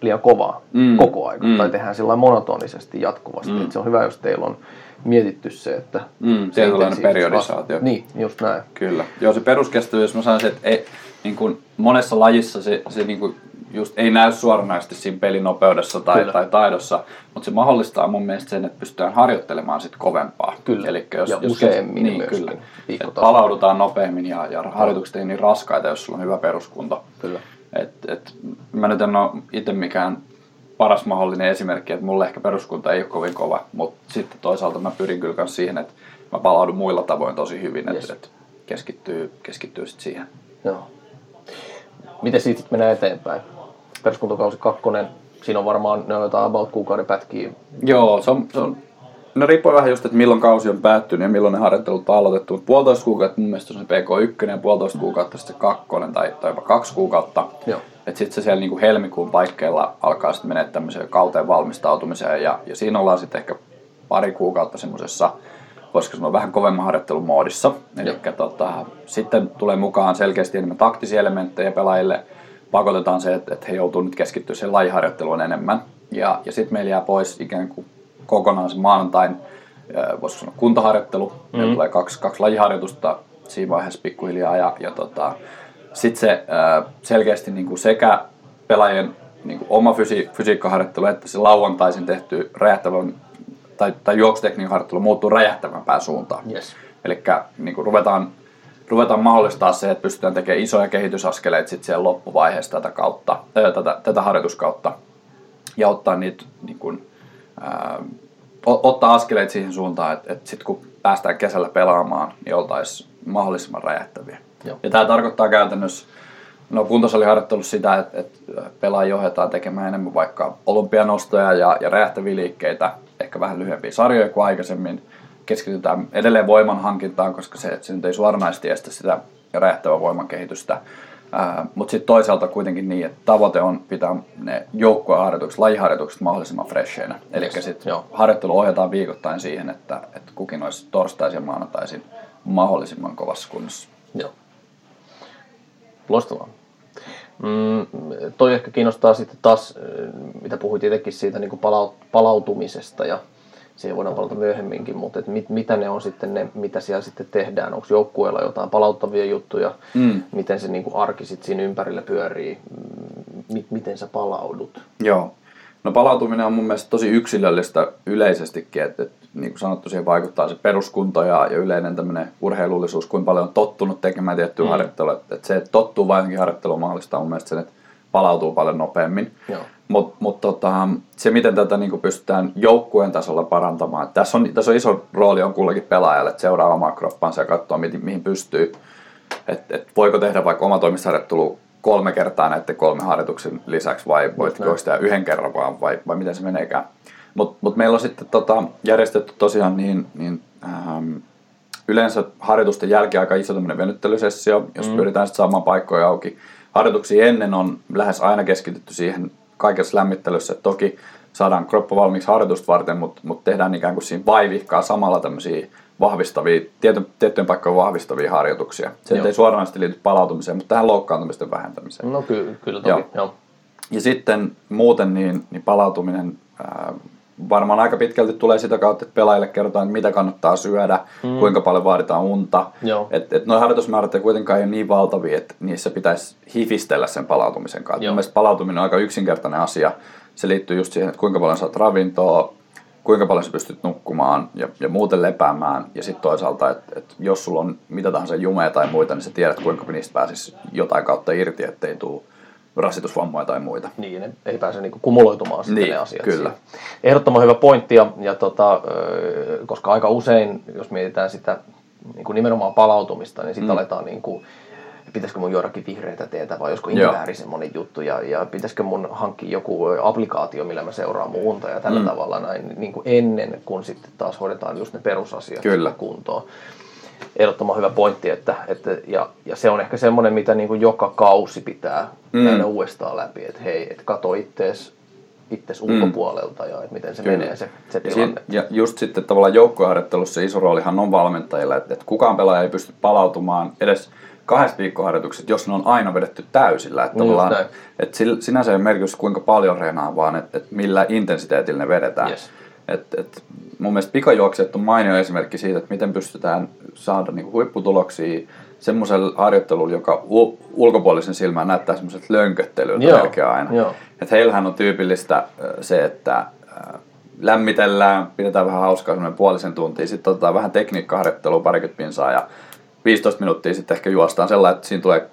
liian kovaa mm. koko ajan, mm. tai tehdään sillä monotonisesti jatkuvasti. Mm. se on hyvä, jos teillä on mietitty se, että... Mm, tietynlainen periodisaatio. Niin, just näin. Kyllä. Joo, se peruskestävyys, mä sanoisin, että ei, niin kuin monessa lajissa se, se niin kuin just ei näy suoranaisesti siinä pelinopeudessa tai, tai taidossa, mutta se mahdollistaa mun mielestä sen, että pystytään harjoittelemaan sit kovempaa. Kyllä, Eli jos, ja jos useammin niin, myöskin. Kyllä. Että palaudutaan nopeammin ja, ja harjoitukset ei niin raskaita, jos sulla on hyvä peruskunto. Kyllä. Et, et, mä nyt en ole itse mikään paras mahdollinen esimerkki, että mulle ehkä peruskunta ei ole kovin kova, mutta sitten toisaalta mä pyrin kyllä myös siihen, että mä palaudun muilla tavoin tosi hyvin, yes. että et keskittyy, keskittyy sitten siihen. Joo. Miten siitä sitten mennään eteenpäin? Peruskuntokausi kakkonen, siinä on varmaan ne on jotain about kuukauden pätkiä. Joo, se on, se on No riippuu vähän just, että milloin kausi on päättynyt ja milloin ne harjoittelut on aloitettu. Mutta puolitoista kuukautta mun mielestä on se PK1 ja puolitoista kuukautta sitten kakkonen tai, tai jopa kaksi kuukautta. Että sitten se siellä niinku helmikuun paikkeilla alkaa sitten mennä tämmöiseen kauteen valmistautumiseen ja, ja siinä ollaan sitten ehkä pari kuukautta semmoisessa voisiko sanoa vähän kovemman harjoittelun moodissa. Eli tota, sitten tulee mukaan selkeästi enemmän taktisia elementtejä pelaajille. Pakotetaan se, että, että he joutuu nyt keskittyä siihen lajiharjoitteluun enemmän. Ja, ja sitten meillä jää pois ikään kuin kokonaan se maanantain, voisiko sanoa kuntaharjoittelu. Mm. hmm tulee kaksi, kaksi lajiharjoitusta siinä vaiheessa pikkuhiljaa. Ja, ja tota, sitten se selkeästi niin kuin sekä pelaajien niin kuin oma fysi, fysiikkaharjoittelu että se lauantaisin tehty räjähtävän tai, tai juoksutekniikan harjoittelu muuttuu räjähtävämpään suuntaan. Yes. Eli niin ruvetaan, ruvetaan mahdollistaa se, että pystytään tekemään isoja kehitysaskeleita sit siellä loppuvaiheessa tätä, kautta, ää, tätä, tätä harjoituskautta ja ottaa niitä niin kuin, ää, ottaa askeleita siihen suuntaan, että, että sitten kun päästään kesällä pelaamaan, niin oltaisiin mahdollisimman räjähtäviä. Joo. Ja tämä tarkoittaa käytännössä no kuntosaliharjoittelussa sitä, että, että pelaajia ohjataan tekemään enemmän vaikka olympianostoja ja, ja räjähtäviä liikkeitä, ehkä vähän lyhyempiä sarjoja kuin aikaisemmin. Keskitytään edelleen voiman hankintaan, koska se, se nyt ei suoranaisesti estä sitä räjähtävää voiman kehitystä. Mutta sitten toisaalta kuitenkin niin, että tavoite on pitää ne joukkueharjoitukset, lajiharjoitukset mahdollisimman fresheinä. Eli sitten harjoittelu ohjataan viikoittain siihen, että, että kukin olisi torstaisin ja maanantaisin mahdollisimman kovassa kunnossa. Joo. Loistavaa. Mm, toi ehkä kiinnostaa sitten taas, mitä puhuit itsekin siitä niin kuin palautumisesta ja siihen voidaan palata myöhemminkin, mutta että mit, mitä ne on sitten ne, mitä siellä sitten tehdään, onko joukkueella jotain palauttavia juttuja, mm. miten se niin kuin arki sitten siinä ympärillä pyörii, m- miten sä palaudut? Joo, no palautuminen on mun mielestä tosi yksilöllistä yleisestikin, että, että niin kuin sanottu, siihen vaikuttaa se peruskunto ja, ja yleinen tämmöinen urheilullisuus, kuinka paljon on tottunut tekemään tiettyä mm. harjoittelua. Että, että se, että tottuu vain harjoitteluun mahdollistaa mun mielestä sen, että palautuu paljon nopeammin. Mutta mut tota, se, miten tätä niin pystytään joukkueen tasolla parantamaan, tässä on, tässä on iso rooli on kullakin pelaajalle, että seuraa omaa kroppansa ja katsoa, mihin, mihin pystyy. Et, et voiko tehdä vaikka oma toimistoharjoittelu kolme kertaa näiden kolme harjoituksen lisäksi vai voitko sitä yhden kerran vaan vai, vai miten se meneekään. Mutta mut meillä on sitten tota, järjestetty tosiaan niin, niin ähm, yleensä harjoitusten jälkeen aika iso venyttelysessio, jos mm. pyritään sitten saamaan paikkoja auki harjoituksia ennen on lähes aina keskitytty siihen kaikessa lämmittelyssä. toki saadaan kroppa valmiiksi harjoitusta varten, mutta, mutta tehdään ikään kuin siinä vaivihkaa samalla tämmöisiä vahvistavia, tietyn, tiettyjen paikkojen vahvistavia harjoituksia. Se ei suoranaisesti liity palautumiseen, mutta tähän loukkaantumisten vähentämiseen. No kyllä, kyllä toki, joo. joo. Ja sitten muuten niin, niin palautuminen ää, varmaan aika pitkälti tulee sitä kautta, että pelaajille kerrotaan, että mitä kannattaa syödä, mm. kuinka paljon vaaditaan unta. Että et nuo harjoitusmäärät ei kuitenkaan ole niin valtavia, että niissä pitäisi hifistellä sen palautumisen kanssa. Mielestäni palautuminen on aika yksinkertainen asia. Se liittyy just siihen, että kuinka paljon saat ravintoa, kuinka paljon sä pystyt nukkumaan ja, ja muuten lepäämään. Ja sitten toisaalta, että et jos sulla on mitä tahansa jumeja tai muita, niin sä tiedät, kuinka niistä pääsisi jotain kautta irti, ettei tule rasitusvammoja tai muita. Niin, ei pääse niinku kumuloitumaan sitten niin, ne asiat. Kyllä. Siihen. Ehdottoman hyvä pointti, ja, ja tota, koska aika usein, jos mietitään sitä niin kuin nimenomaan palautumista, niin sitten mm. aletaan niin kuin, pitäisikö mun juodakin vihreitä teetä vai josko inkivääri semmoinen juttu ja, ja pitäisikö mun hankkia joku applikaatio, millä mä seuraan mun unta ja tällä mm. tavalla näin niin kuin ennen kuin sitten taas hoidetaan just ne perusasiat Kyllä. kuntoon ehdottoman hyvä pointti, että, että ja, ja, se on ehkä semmoinen, mitä niin kuin joka kausi pitää mm. käydä uudestaan läpi, että hei, että kato ittees, ittees mm. ulkopuolelta ja että miten se Kyllä. menee se, se tilanne. Ja just sitten tavallaan joukkueharjoittelussa iso roolihan on valmentajilla, että, että kukaan pelaaja ei pysty palautumaan edes kahdesta viikkoharjoitukset, jos ne on aina vedetty täysillä. Että, niin että sinänsä ei merkitys kuinka paljon reenaa, vaan että, että millä intensiteetillä ne vedetään. Yes. Et, et, mun mielestä pikajuoksijat on mainio esimerkki siitä, että miten pystytään saada niinku huipputuloksia semmoisella harjoittelulla, joka ulkopuolisen silmään näyttää semmoiset lönköttelyltä melkein aina. Joo. Et heillähän on tyypillistä se, että lämmitellään, pidetään vähän hauskaa semmoinen puolisen tuntia, sitten otetaan vähän tekniikkaharjoittelua parikymmentä pinsaa ja 15 minuuttia sitten ehkä juostaan sellainen, että siinä tulee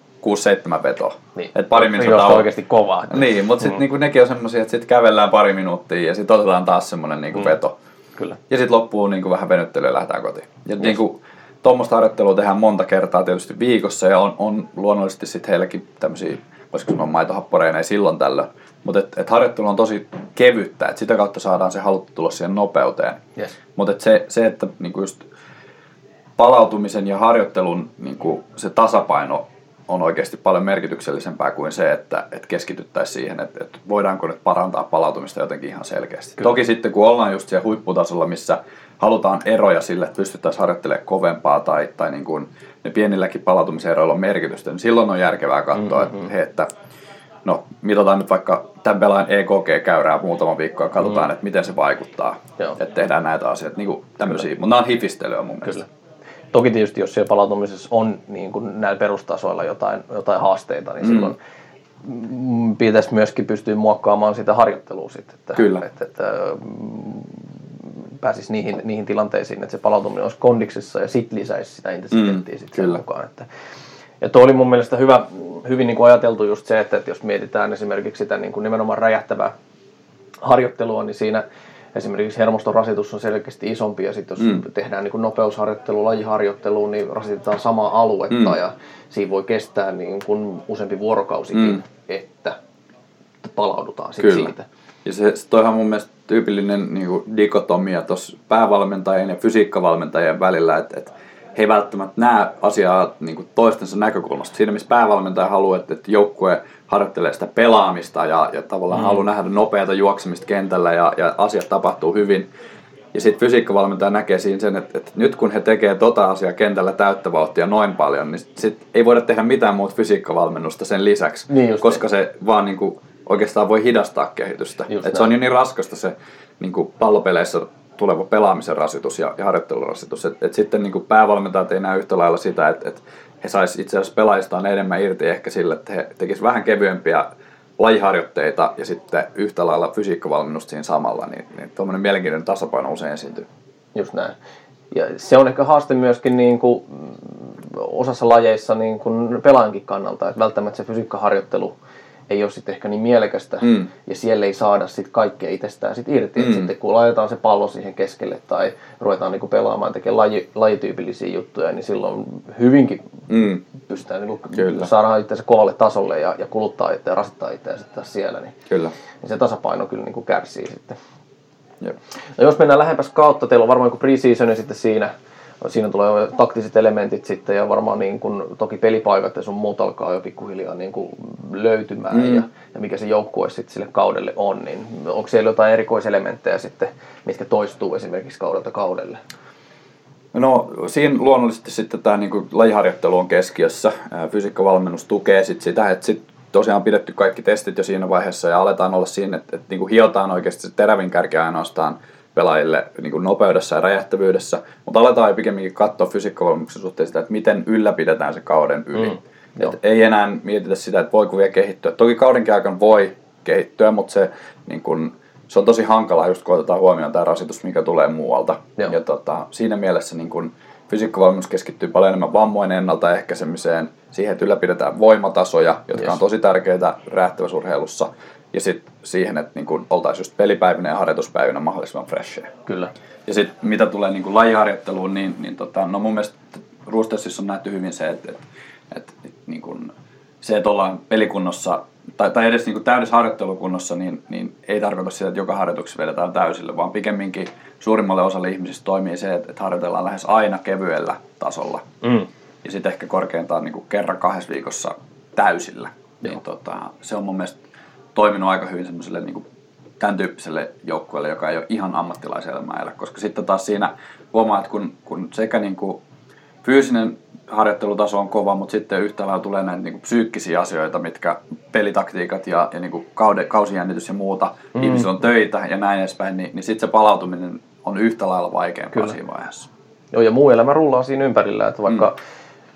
6-7 vetoa. Niin. Et pari minuuttia on oikeasti kovaa. Niin, mutta sitten mm. niinku nekin on semmoisia, että sitten kävellään pari minuuttia ja sitten otetaan taas semmoinen niinku mm. veto. Kyllä. Ja sitten loppuu niinku vähän venyttelyä lähdetään kotiin. Ja yes. niinku, tuommoista harjoittelua tehdään monta kertaa tietysti viikossa ja on, on luonnollisesti sitten heilläkin tämmöisiä, voisiko sanoa maitohapporeeneja silloin tällöin. Mutta et, et harjoittelu on tosi kevyttä, että sitä kautta saadaan se haluttu tulos siihen nopeuteen. Yes. Mutta et se, se, että niinku just palautumisen ja harjoittelun niinku se tasapaino on oikeasti paljon merkityksellisempää kuin se, että, että keskityttäisiin siihen, että, että voidaanko nyt parantaa palautumista jotenkin ihan selkeästi. Kyllä. Toki sitten kun ollaan just siellä huipputasolla, missä halutaan eroja sille, että pystyttäisiin harjoittelemaan kovempaa tai, tai niin kuin ne pienilläkin palautumisen eroilla on merkitystä, niin silloin on järkevää katsoa, mm-hmm. että, he, että no, mitataan nyt vaikka tämän pelaajan EKG-käyrää muutama viikko ja katsotaan, mm. että miten se vaikuttaa. Joo. Että tehdään näitä asioita, niin kuin tämmöisiä. Mutta nämä on hifistelyä mun mielestä. Kyllä. Toki tietysti, jos siellä palautumisessa on niin kuin näillä perustasoilla jotain, jotain haasteita, niin mm. silloin pitäisi myöskin pystyä muokkaamaan sitä harjoittelua sitten. Että, Kyllä. Että, että, pääsisi niihin, niihin tilanteisiin, että se palautuminen olisi kondiksessa ja sitten lisäisi sitä intensiteettiä mm, sitten mukaan. Että, ja tuo oli mun mielestä hyvä, hyvin niin kuin ajateltu just se, että, että jos mietitään esimerkiksi sitä niin kuin nimenomaan räjähtävää harjoittelua, niin siinä esimerkiksi hermoston rasitus on selkeästi isompi ja sitten jos mm. tehdään niin nopeusharjoittelu, lajiharjoittelu, niin rasitetaan samaa aluetta mm. ja siinä voi kestää niin kuin useampi vuorokausikin, mm. että palaudutaan sit siitä. Ja se, toihan on mun mielestä tyypillinen niin kuin dikotomia tuossa päävalmentajien ja fysiikkavalmentajien välillä, että, että he ei välttämättä näe asiaa niin kuin toistensa näkökulmasta. Siinä missä päävalmentaja haluaa, että, että joukkue harjoittelee sitä pelaamista ja, ja tavallaan mm. haluaa nähdä nopeata juoksemista kentällä ja, ja asiat tapahtuu hyvin. Ja sitten fysiikkavalmentaja näkee siinä sen, että, että nyt kun he tekee tota asiaa kentällä täyttä vauhtia noin paljon, niin sit ei voida tehdä mitään muuta fysiikkavalmennusta sen lisäksi, niin koska niin. se vaan niin kuin, oikeastaan voi hidastaa kehitystä. Et se on jo niin raskasta se niin kuin pallopeleissä tuleva pelaamisen rasitus ja, ja harjoittelurasitus. Et, et sitten niin kuin päävalmentajat ei näe yhtä lailla sitä, että et he sais itse asiassa pelaajistaan enemmän irti ehkä sillä, että he tekisivät vähän kevyempiä lajiharjoitteita ja sitten yhtä lailla fysiikkavalmennusta siinä samalla, niin, niin tuommoinen mielenkiintoinen tasapaino usein esiintyy. Just näin. Ja se on ehkä haaste myöskin niin kuin osassa lajeissa niin kuin pelaajankin kannalta, että välttämättä se fysiikkaharjoittelu ei ole sitten ehkä niin mielekästä mm. ja siellä ei saada sitten kaikkea itsestään sit irti. Mm. Sitten kun laitetaan se pallo siihen keskelle tai ruvetaan niinku pelaamaan tekemään laji, lajityypillisiä juttuja, niin silloin hyvinkin mm. pystytään niinku saada itse kovalle tasolle ja, ja kuluttaa itse ja rasittaa itseään sitten siellä. Niin, kyllä. niin se tasapaino kyllä niinku kärsii sitten. Jep. No jos mennään lähempäs kautta, teillä on varmaan joku pre-season sitten siinä, siinä tulee taktiset elementit sitten ja varmaan niin kun, toki pelipaikat ja sun muut alkaa jo pikkuhiljaa niin löytymään mm. ja, ja, mikä se joukkue sitten sille kaudelle on, niin onko siellä jotain erikoiselementtejä sitten, mitkä toistuu esimerkiksi kaudelta kaudelle? No siinä luonnollisesti sitten tämä niin lajiharjoittelu on keskiössä. Fysiikkavalmennus tukee sit sitä, että sit tosiaan pidetty kaikki testit jo siinä vaiheessa ja aletaan olla siinä, että, että niin hiotaan oikeasti se terävin kärki ainoastaan pelaajille niin kuin nopeudessa ja räjähtävyydessä, mutta aletaan pikemminkin katsoa fysiikkavalmennuksen suhteen sitä, että miten ylläpidetään se kauden yli. Mm, Et ei enää mietitä sitä, että voiko vielä kehittyä. Toki kaudenkin aikana voi kehittyä, mutta se, niin kuin, se on tosi hankalaa just kun otetaan huomioon tämä rasitus, mikä tulee muualta. Joo. Ja tota, siinä mielessä niin kun, fysiikkavalmennus keskittyy paljon enemmän vammojen ennaltaehkäisemiseen, siihen, että ylläpidetään voimatasoja, jotka yes. on tosi tärkeitä räjähtäväsurheilussa ja sitten siihen, että niin oltaisiin just pelipäivinä ja harjoituspäivinä mahdollisimman fresheja. Kyllä. Ja sitten mitä tulee niin kuin lajiharjoitteluun, niin, niin tota, no mun mielestä Roostessissa on nähty hyvin se, että, että, että, että niin kuin se, että ollaan pelikunnossa tai, tai edes niin kuin täydessä harjoittelukunnossa, niin, niin ei tarkoita sitä, että joka harjoituksessa vedetään täysille, vaan pikemminkin suurimmalle osalle ihmisistä toimii se, että, että harjoitellaan lähes aina kevyellä tasolla. Mm. Ja sitten ehkä korkeintaan niin kuin kerran kahdessa viikossa täysillä. Niin, tota, se on mun mielestä toiminut aika hyvin semmoiselle niin kuin tämän tyyppiselle joukkueelle, joka ei ole ihan ammattilaiselämää elä. Koska sitten taas siinä huomaa, että kun, kun sekä niin kuin fyysinen harjoittelutaso on kova, mutta sitten yhtä lailla tulee näitä niin kuin psyykkisiä asioita, mitkä pelitaktiikat ja, ja niin kuin kaude, kausijännitys ja muuta, mm. ihmisillä on töitä ja näin edespäin, niin, niin sitten se palautuminen on yhtä lailla vaikeampaa Kyllä. siinä vaiheessa. Joo, ja muu elämä rullaa siinä ympärillä, että vaikka, mm.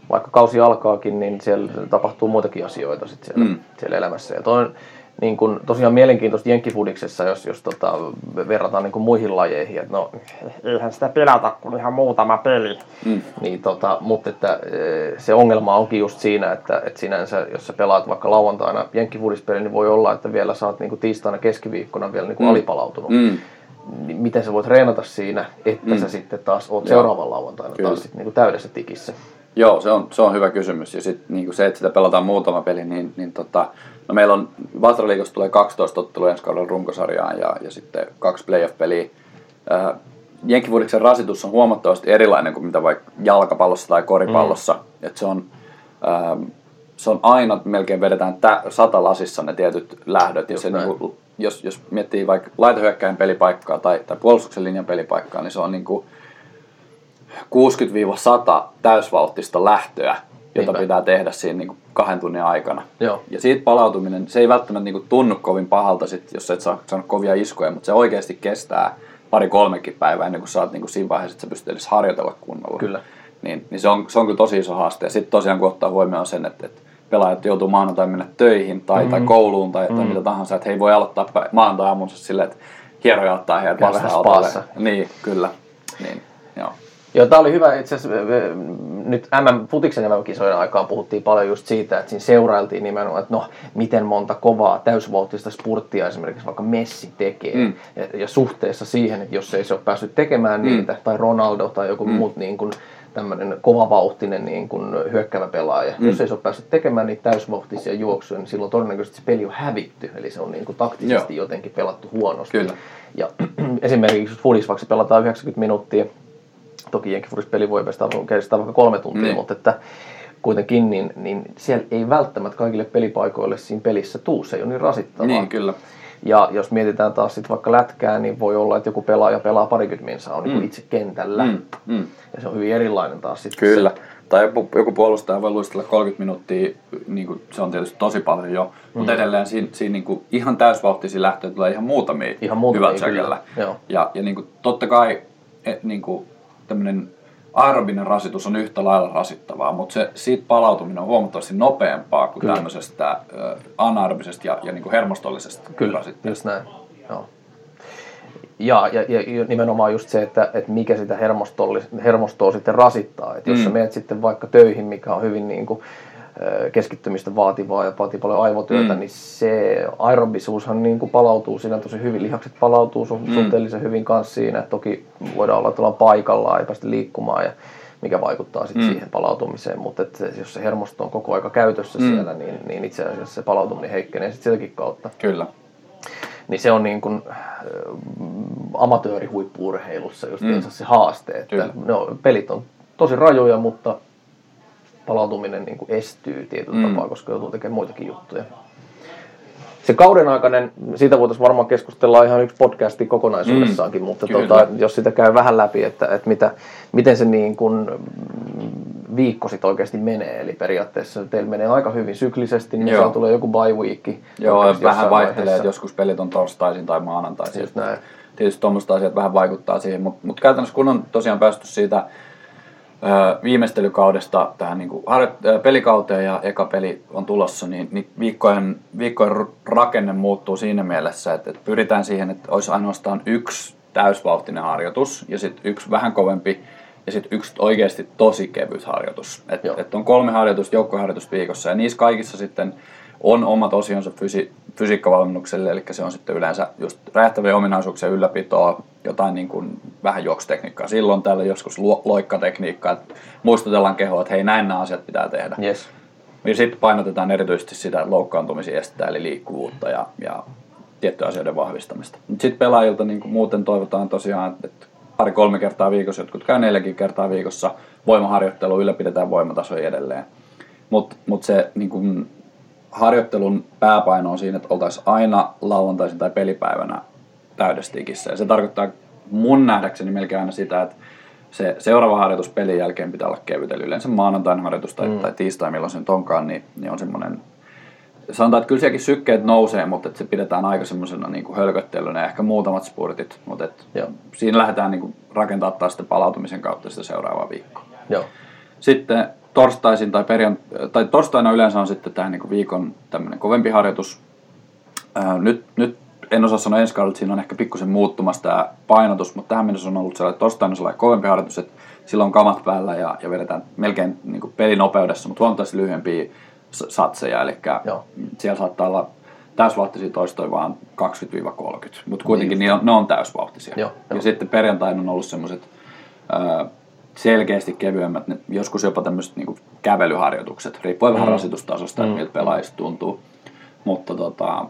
vaikka kausi alkaakin, niin siellä tapahtuu muitakin asioita sit siellä, mm. siellä elämässä. Ja toi niin kun, tosiaan mielenkiintoista jenkkifudiksessa, jos, jos tota, verrataan niin muihin lajeihin, että no eihän sitä pelata kuin ihan muutama peli. Mm. Niin, tota, mutta että, e, se ongelma onkin just siinä, että, että sinänsä, jos sä pelaat vaikka lauantaina jenkkifudispeli, niin voi olla, että vielä saat niin tiistaina keskiviikkona vielä niin mm. alipalautunut. Mm. Niin miten sä voit treenata siinä, että mm. sä sitten taas oot seuraavan lauantaina Kyllä. taas sit niin täydessä tikissä. Joo, se on, se on hyvä kysymys. Ja sitten niin se, että sitä pelataan muutama peli, niin, niin tota, no meillä on, Vastraliikossa tulee 12 ottelua ensi kaudella runkosarjaan ja, ja sitten kaksi playoff-peliä. Äh, Jenkkifudiksen rasitus on huomattavasti erilainen kuin mitä vaikka jalkapallossa tai koripallossa. Mm. Et se, on, äh, se on aina, melkein vedetään tä, sata lasissa ne tietyt lähdöt. Ja se, niin kuin, jos, jos miettii vaikka laitohyökkäin pelipaikkaa tai, tai puolustuksen linjan pelipaikkaa, niin se on niin kuin 60-100 täysvauhtista lähtöä, jota Niinpä. pitää tehdä siinä niin kuin kahden tunnin aikana. Joo. Ja siitä palautuminen, se ei välttämättä niin kuin tunnu kovin pahalta, sit, jos et saa saanut kovia iskuja, mutta se oikeasti kestää pari-kolmekin päivää ennen kuin saat niin kuin siinä vaiheessa, että sä pystyt edes harjoitella kunnolla. Kyllä. Niin, niin se, on, se on kyllä tosi iso haaste. Ja sitten tosiaan kun ottaa huomioon sen, että, että pelaajat joutuu maanantai mennä töihin tai, mm-hmm. tai kouluun tai, mm-hmm. tai mitä tahansa, että he ei voi aloittaa maanantai aamunsa silleen, että hieroja ottaa heidät vastaan. Niin, kyllä. Niin, joo. Joo, tämä oli hyvä. Itse asiassa nyt MM, futiksen MM-kisojen aikaan puhuttiin paljon just siitä, että siinä seurailtiin nimenomaan, että no, miten monta kovaa täysvauhtista spurttia esimerkiksi vaikka Messi tekee. Mm. Ja, ja, suhteessa siihen, että jos ei se ole päässyt tekemään niitä, tai Ronaldo tai joku mm. muut niin kuin, tämmöinen kovavauhtinen niin kuin hyökkävä pelaaja, mm. jos ei se ole päässyt tekemään niitä täysvauhtisia juoksuja, niin silloin todennäköisesti se peli on hävitty, eli se on niin kuin taktisesti Joo. jotenkin pelattu huonosti. Kyllä. Ja esimerkiksi jos Fudis vaikka se pelataan 90 minuuttia, toki Jenkkifuris-peli voi kestää, kestää vaikka kolme tuntia, Niin. mutta että kuitenkin, niin, niin siellä ei välttämättä kaikille pelipaikoille siinä pelissä tuu, se ei ole niin rasittavaa. Niin, kyllä. Ja jos mietitään taas sit vaikka lätkää, niin voi olla, että joku pelaaja pelaa parikymmentä minsaa on mm. itse kentällä. Mm, mm. Ja se on hyvin erilainen taas sitten. Kyllä. Tai joku, joku puolustaja voi luistella 30 minuuttia, niin kuin, se on tietysti tosi paljon jo, mutta edelleen siinä, siinä niin kuin, ihan täysvauhtisia lähtöjä tulee ihan muutamia, Ihan muutamia, hyvät kyllä. Ja, ja niin kuin, totta kai et, niin kuin, tämmöinen aerobinen rasitus on yhtä lailla rasittavaa, mutta se, siitä palautuminen on huomattavasti nopeampaa kuin Kyllä. tämmöisestä anaerobisesta ja, ja niin kuin hermostollisesta Kyllä, rasitteesta. just näin. Joo. Ja, ja, ja nimenomaan just se, että, että mikä sitä hermostollis- hermostoa sitten rasittaa. Että jos Mm. sä menet sitten vaikka töihin, mikä on hyvin niin kuin, keskittymistä vaativaa ja vaatii paljon aivotyötä, Mm. niin se aerobisuushan niin kuin palautuu siinä tosi hyvin. Lihakset palautuu su- Mm. suhteellisen hyvin kanssa siinä. Toki voidaan olla, että ollaan paikallaan, ei päästä liikkumaan ja mikä vaikuttaa sitten Mm. siihen palautumiseen. Mutta jos se hermosto on koko aika käytössä Mm. siellä, niin, niin itse asiassa se palautuminen heikkenee sitten sitäkin kautta. Kyllä. Niin se on niin kuin amatöörihuippuurheilussa just mm. se haaste, että Kyllä. no, pelit on tosi rajoja, mutta palautuminen niin kuin estyy tietyllä Mm. tapaa, koska joutuu tekemään muitakin juttuja. Se kauden aikainen, siitä voitaisiin varmaan keskustella ihan yksi podcasti kokonaisuudessaankin, Mm, mutta kyllä. tota, jos sitä käy vähän läpi, että, että mitä, miten se niin kuin viikko sitten oikeasti menee. Eli periaatteessa teillä menee aika hyvin syklisesti, niin Joo. saa tulee joku bye weekki. Joo, vähän vaihtelee, vaiheessa. että joskus pelit on torstaisin tai maanantaisin. Tietysti tuommoista asiat vähän vaikuttaa siihen, mutta mut käytännössä kun on tosiaan päästy siitä viimeistelykaudesta tähän niin kuin pelikauteen ja eka peli on tulossa, niin, niin viikkojen, viikkojen rakenne muuttuu siinä mielessä, että, että pyritään siihen, että olisi ainoastaan yksi täysvauhtinen harjoitus ja sitten yksi vähän kovempi ja sitten yksi oikeasti tosi kevyt harjoitus. Että Joo. et on kolme harjoitusta, joukkoharjoitusta viikossa ja niissä kaikissa sitten on omat osionsa fysi- fysiikkavalmennukselle, eli se on sitten yleensä just räjähtävien ominaisuuksien ylläpitoa, jotain niin kuin vähän juoksutekniikkaa. Silloin täällä joskus luo- loikkatekniikkaa, että muistutellaan kehoa, että hei näin nämä asiat pitää tehdä. Yes. Ja sitten painotetaan erityisesti sitä loukkaantumisia estää, eli liikkuvuutta ja, ja tiettyjen asioiden vahvistamista. Sitten pelaajilta niin kuin muuten toivotaan tosiaan, että pari-kolme kertaa viikossa, jotkut käy neljäkin kertaa viikossa voimaharjoittelu, ylläpidetään voimatasoja edelleen. Mutta mut se niin kuin, harjoittelun pääpaino on siinä, että oltaisiin aina lauantaisin tai pelipäivänä täydestikissä. Ja se tarkoittaa mun nähdäkseni melkein aina sitä, että se seuraava harjoitus pelin jälkeen pitää olla kevyt. Eli yleensä maanantain harjoitus tai, mm. tai tiistai, milloin se nyt onkaan, niin, niin on semmoinen sanotaan, että kyllä sielläkin sykkeet nousee, mutta että se pidetään aika semmoisena niin hölköttelynä ja ehkä muutamat spurtit, mutta että Joo. siinä lähdetään niin kuin rakentaa taas sitten palautumisen kautta sitä seuraavaa viikkoa. Joo. Sitten torstaisin tai, perjant- tai torstaina yleensä on sitten tämä niin viikon tämmöinen kovempi harjoitus. Ää, nyt, nyt en osaa sanoa ensi kaudella, että siinä on ehkä pikkusen muuttumassa tämä painotus, mutta tähän mennessä on ollut sellainen, että torstaina sellainen kovempi harjoitus, että silloin on kamat päällä ja, ja vedetään melkein niin kuin pelinopeudessa, mutta huomattavasti lyhyempiä satseja, eli Joo. siellä saattaa olla täysvauhtisia toistoja vaan 20-30, mutta kuitenkin niin on, ne on täysvauhtisia. Joo, ja joo. sitten perjantaina on ollut semmoiset selkeästi kevyemmät, ne, joskus jopa tämmöiset niinku kävelyharjoitukset, riippuen vähän rasitustasosta, että miltä pelaajista tuntuu. Mutta tota,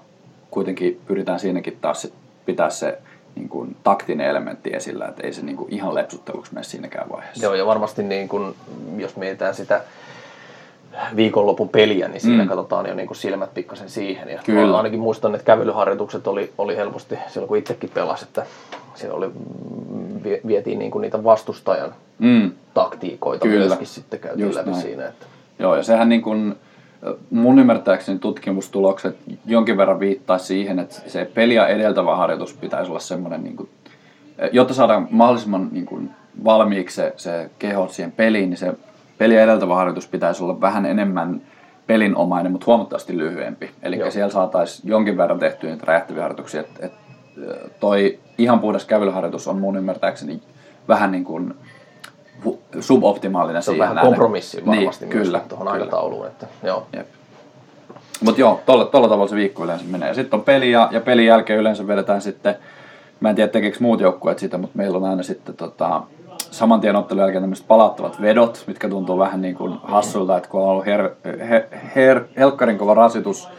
kuitenkin pyritään siinäkin taas sit pitää se niin kuin, taktinen elementti esillä, että ei se niin kuin, ihan lepsutteluksi mene siinäkään vaiheessa. Joo, ja varmasti niin kun, jos mietitään sitä viikonlopun peliä, niin siinä Mm. mm. katsotaan jo niin kuin silmät pikkasen siihen. Ja Kyllä. Ainakin muistan, että kävelyharjoitukset oli, oli helposti silloin, kun itsekin pelasi, että siellä oli, mm, vie- vietiin niin kuin niitä vastustajan Mm. taktiikoita Kyllä. myöskin sitten käytiin Just läpi näin. siinä. Että, Joo, ja sehän niin kuin, mun ymmärtääkseni tutkimustulokset jonkin verran viittaa siihen, että se peliä edeltävä harjoitus pitäisi olla semmoinen, niin kuin, jotta saadaan mahdollisimman niin kuin, valmiiksi se, se keho siihen peliin, niin se peliä edeltävä harjoitus pitäisi olla vähän enemmän pelinomainen, mutta huomattavasti lyhyempi. Eli Joo. siellä saataisiin jonkin verran tehtyä niitä räjähtäviä harjoituksia, että, että toi ihan puhdas kävelyharjoitus on mun ymmärtääkseni vähän niin kuin suboptimaalinen Se on vähän kompromissi varmasti niin, kyllä, tuohon kyllä. aikatauluun. Että, joo. Jep. Mutta joo, tuolla, tuolla tavalla se viikko yleensä menee. Sitten on peli ja, ja pelin jälkeen yleensä vedetään sitten, mä en tiedä tekeekö muut joukkueet sitä, mutta meillä on aina sitten tota, saman tien ottelun jälkeen tämmöiset palattavat vedot, mitkä tuntuu vähän niin kuin hassulta, että kun on ollut her, her, her, helkkarin kova rasitus,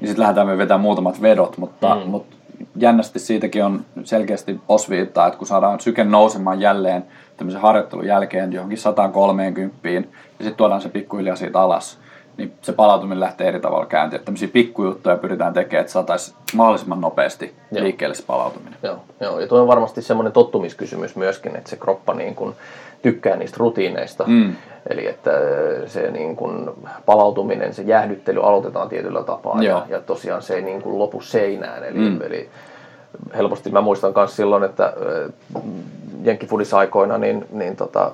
niin sitten lähdetään me vetämään muutamat vedot, mutta, mm. mutta jännästi siitäkin on selkeästi osviittaa, että kun saadaan syke nousemaan jälleen tämmöisen harjoittelun jälkeen johonkin 130 ja sitten tuodaan se pikkuhiljaa siitä alas, niin se palautuminen lähtee eri tavalla käyntiin. Että tämmöisiä pikkujuttuja pyritään tekemään, että saataisiin mahdollisimman nopeasti Joo. liikkeelle se palautuminen. Joo, Joo. ja tuo on varmasti semmoinen tottumiskysymys myöskin, että se kroppa niin kuin tykkää niistä rutiineista. Mm. Eli että se niin kuin palautuminen, se jäähdyttely aloitetaan tietyllä tapaa ja, ja tosiaan se ei niin kuin lopu seinään. Eli, mm. eli helposti mä muistan myös silloin, että jenkkifudissa niin, niin tota,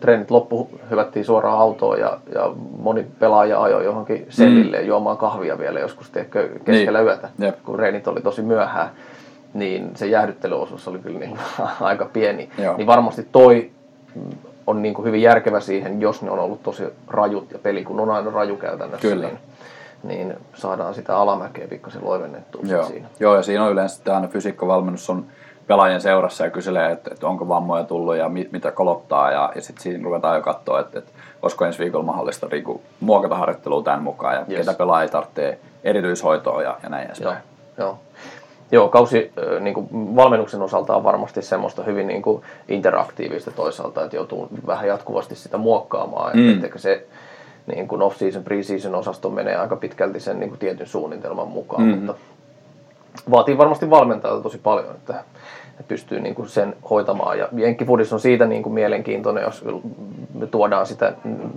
treenit loppu, hyvättiin suoraan autoon ja, ja moni pelaaja ajoi johonkin selille mm. juomaan kahvia vielä joskus teekö, keskellä niin. yötä, Jep. kun treenit oli tosi myöhään. Niin se jäähdyttelyosuus oli kyllä niin, aika pieni. Joo. Niin varmasti toi on niin kuin hyvin järkevä siihen, jos ne on ollut tosi rajut ja peli kun on aina raju käytännössä. Kyllä. Niin, niin saadaan sitä alamäkeä pikkasen loivennettua Joo. siinä. Joo, ja siinä on yleensä aina fysiikkavalmennus on pelaajien seurassa ja kyselee, että, että onko vammoja tullut ja mit, mitä kolottaa ja, ja sitten siinä ruvetaan jo katsoa, että, että olisiko ensi viikolla mahdollista riiku, muokata harjoittelua tämän mukaan ja yes. ketä pelaajia tarvitsee erityishoitoa ja, ja näin edespäin. Joo, joo. Joo, kausi niin kuin valmennuksen osalta on varmasti semmoista hyvin niin kuin interaktiivista toisaalta, että joutuu vähän jatkuvasti sitä muokkaamaan. Mm. Että se niin kuin off-season, pre-season osasto menee aika pitkälti sen niin kuin tietyn suunnitelman mukaan, mm. mutta vaatii varmasti valmentajalta tosi paljon, että että pystyy niin kuin sen hoitamaan. Ja Jenkkifudis on siitä niin kuin mielenkiintoinen, jos me tuodaan sitä mm,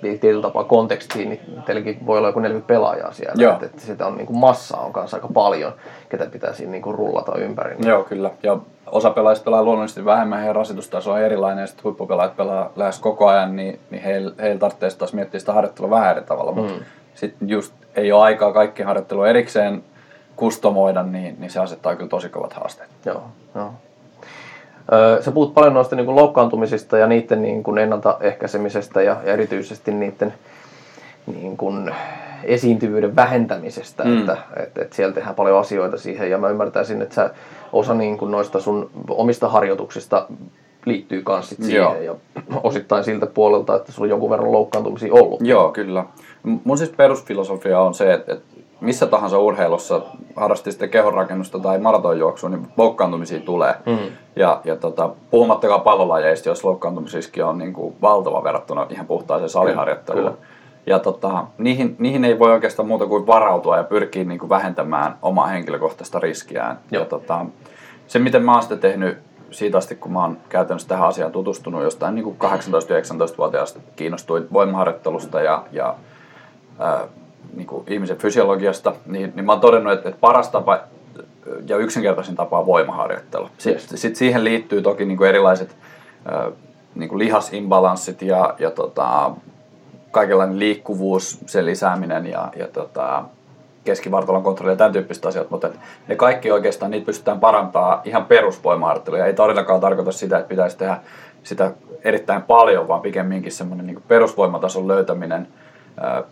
tietyllä tapaa kontekstiin, niin teilläkin voi olla joku 40 pelaajaa siellä. Joo. Että, että sitä on niin kuin massaa on kanssa aika paljon, ketä pitää siinä niin kuin rullata ympäri. Joo, kyllä. Ja osa pelaajista pelaa luonnollisesti vähemmän, heidän rasitustaso on erilainen, ja sitten huippupelaajat pelaa lähes koko ajan, niin, niin heillä heil tarvitsee taas miettiä sitä harjoittelua vähän eri tavalla. Mm. Mutta sitten just ei ole aikaa kaikki harjoittelua erikseen kustomoida, niin, niin se asettaa kyllä tosi kovat haasteet. Joo, joo. Sä puhut paljon noista niin kuin loukkaantumisista ja niiden niin kuin ennaltaehkäisemisestä ja erityisesti niiden niin kuin esiintyvyyden vähentämisestä, mm. että, että, että siellä tehdään paljon asioita siihen ja mä ymmärtäisin, että sä osa niin kuin noista sun omista harjoituksista liittyy myös siihen Joo. ja osittain siltä puolelta, että sulla on jonkun verran loukkaantumisia ollut. Joo, kyllä. Mun siis perusfilosofia on se, että, että missä tahansa urheilussa, harrasti sitten kehonrakennusta tai maratonjuoksua, niin loukkaantumisia tulee. Mm. Ja, ja tota, puhumattakaan pallolajeista, jos loukkaantumisiski on niin kuin valtava verrattuna ihan puhtaaseen saliharjoitteluun. Kyllä. Ja tota, niihin, niihin ei voi oikeastaan muuta kuin varautua ja pyrkiä niin kuin vähentämään omaa henkilökohtaista riskiään. Ja tota, se, miten mä oon sitä tehnyt siitä asti, kun mä oon käytännössä tähän asiaan tutustunut jostain niin 18-19-vuotiaasta, kiinnostuin voimaharjoittelusta ja, ja ää, niin kuin ihmisen fysiologiasta, niin, niin mä oon todennut, että, että paras tapa ja yksinkertaisin tapa on voimaharjoittelu. Sitten yes. sit siihen liittyy toki niin kuin erilaiset äh, niin kuin lihasimbalanssit ja, ja tota, kaikenlainen liikkuvuus, sen lisääminen ja, ja tota, keskivartalon kontrolli ja tämän tyyppiset asiat, mutta ne kaikki oikeastaan niitä pystytään parantaa ihan perusvoimaharjoitteluja. Ei todellakaan tarkoita sitä, että pitäisi tehdä sitä erittäin paljon, vaan pikemminkin semmoinen niin perusvoimatason löytäminen –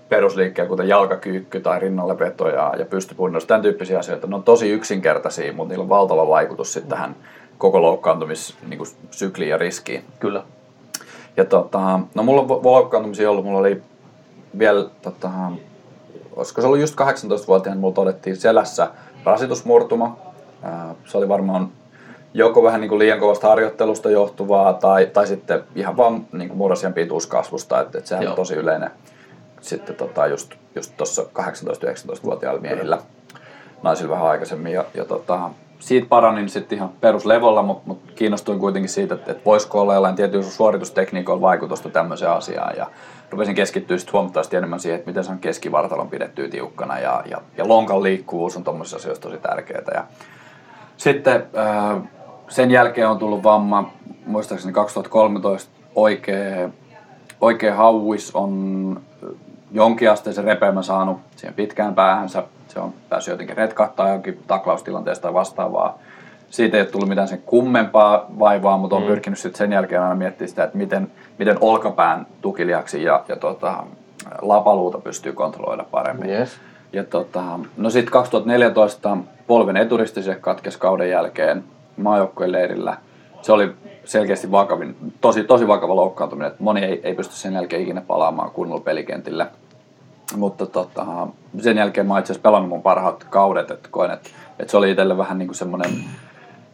perusliikkeen, kuten jalkakyykky tai rinnalleveto ja, ja pystypunnus, tämän tyyppisiä asioita. Ne on tosi yksinkertaisia, mutta niillä on valtava vaikutus sitten tähän koko loukkaantumissykliin ja riskiin. Kyllä. Ja tota, no mulla on loukkaantumisia ollut, mulla oli vielä, tota, olisiko se ollut just 18-vuotiaana, mulla todettiin selässä rasitusmurtuma. Se oli varmaan joko vähän niin kuin liian kovasta harjoittelusta johtuvaa tai, tai sitten ihan vaan niin kuin murrosien pituuskasvusta, että, että sehän Joo. on tosi yleinen sitten tota, just, tuossa 18-19-vuotiailla miehillä, naisilla vähän aikaisemmin. Ja, ja tota, siitä paranin sitten ihan peruslevolla, mutta mut kiinnostuin kuitenkin siitä, että, että voisiko olla jollain tietyllä suoritustekniikoilla vaikutusta tämmöiseen asiaan. Ja rupesin keskittyä sitten huomattavasti enemmän siihen, että miten on keskivartalon pidettyä tiukkana ja, ja, ja lonkan liikkuvuus on tuommoisissa asioissa tosi tärkeää. Ja sitten äh, sen jälkeen on tullut vamma, muistaakseni 2013 oikea, oikea hauis on jonkinasteisen repeämän saanut siihen pitkään päähänsä. Se on päässyt jotenkin retkahtaa jonkin taklaustilanteesta tai vastaavaa. Siitä ei ole tullut mitään sen kummempaa vaivaa, mutta on mm. pyrkinyt sitten sen jälkeen aina miettimään sitä, että miten, miten olkapään tukilihaksi ja, ja tota, lapaluuta pystyy kontrolloida paremmin. Yes. Ja tota, no sitten 2014 polven eturisti se katkesi kauden jälkeen maajoukkueen leirillä. Se oli selkeästi vakavin, tosi, tosi vakava loukkaantuminen, että moni ei, ei pysty sen jälkeen ikinä palaamaan kunnolla pelikentillä. Mutta tota, sen jälkeen mä itse asiassa pelannut mun parhaat kaudet, että koen, että, että se oli itselle vähän niin kuin semmoinen,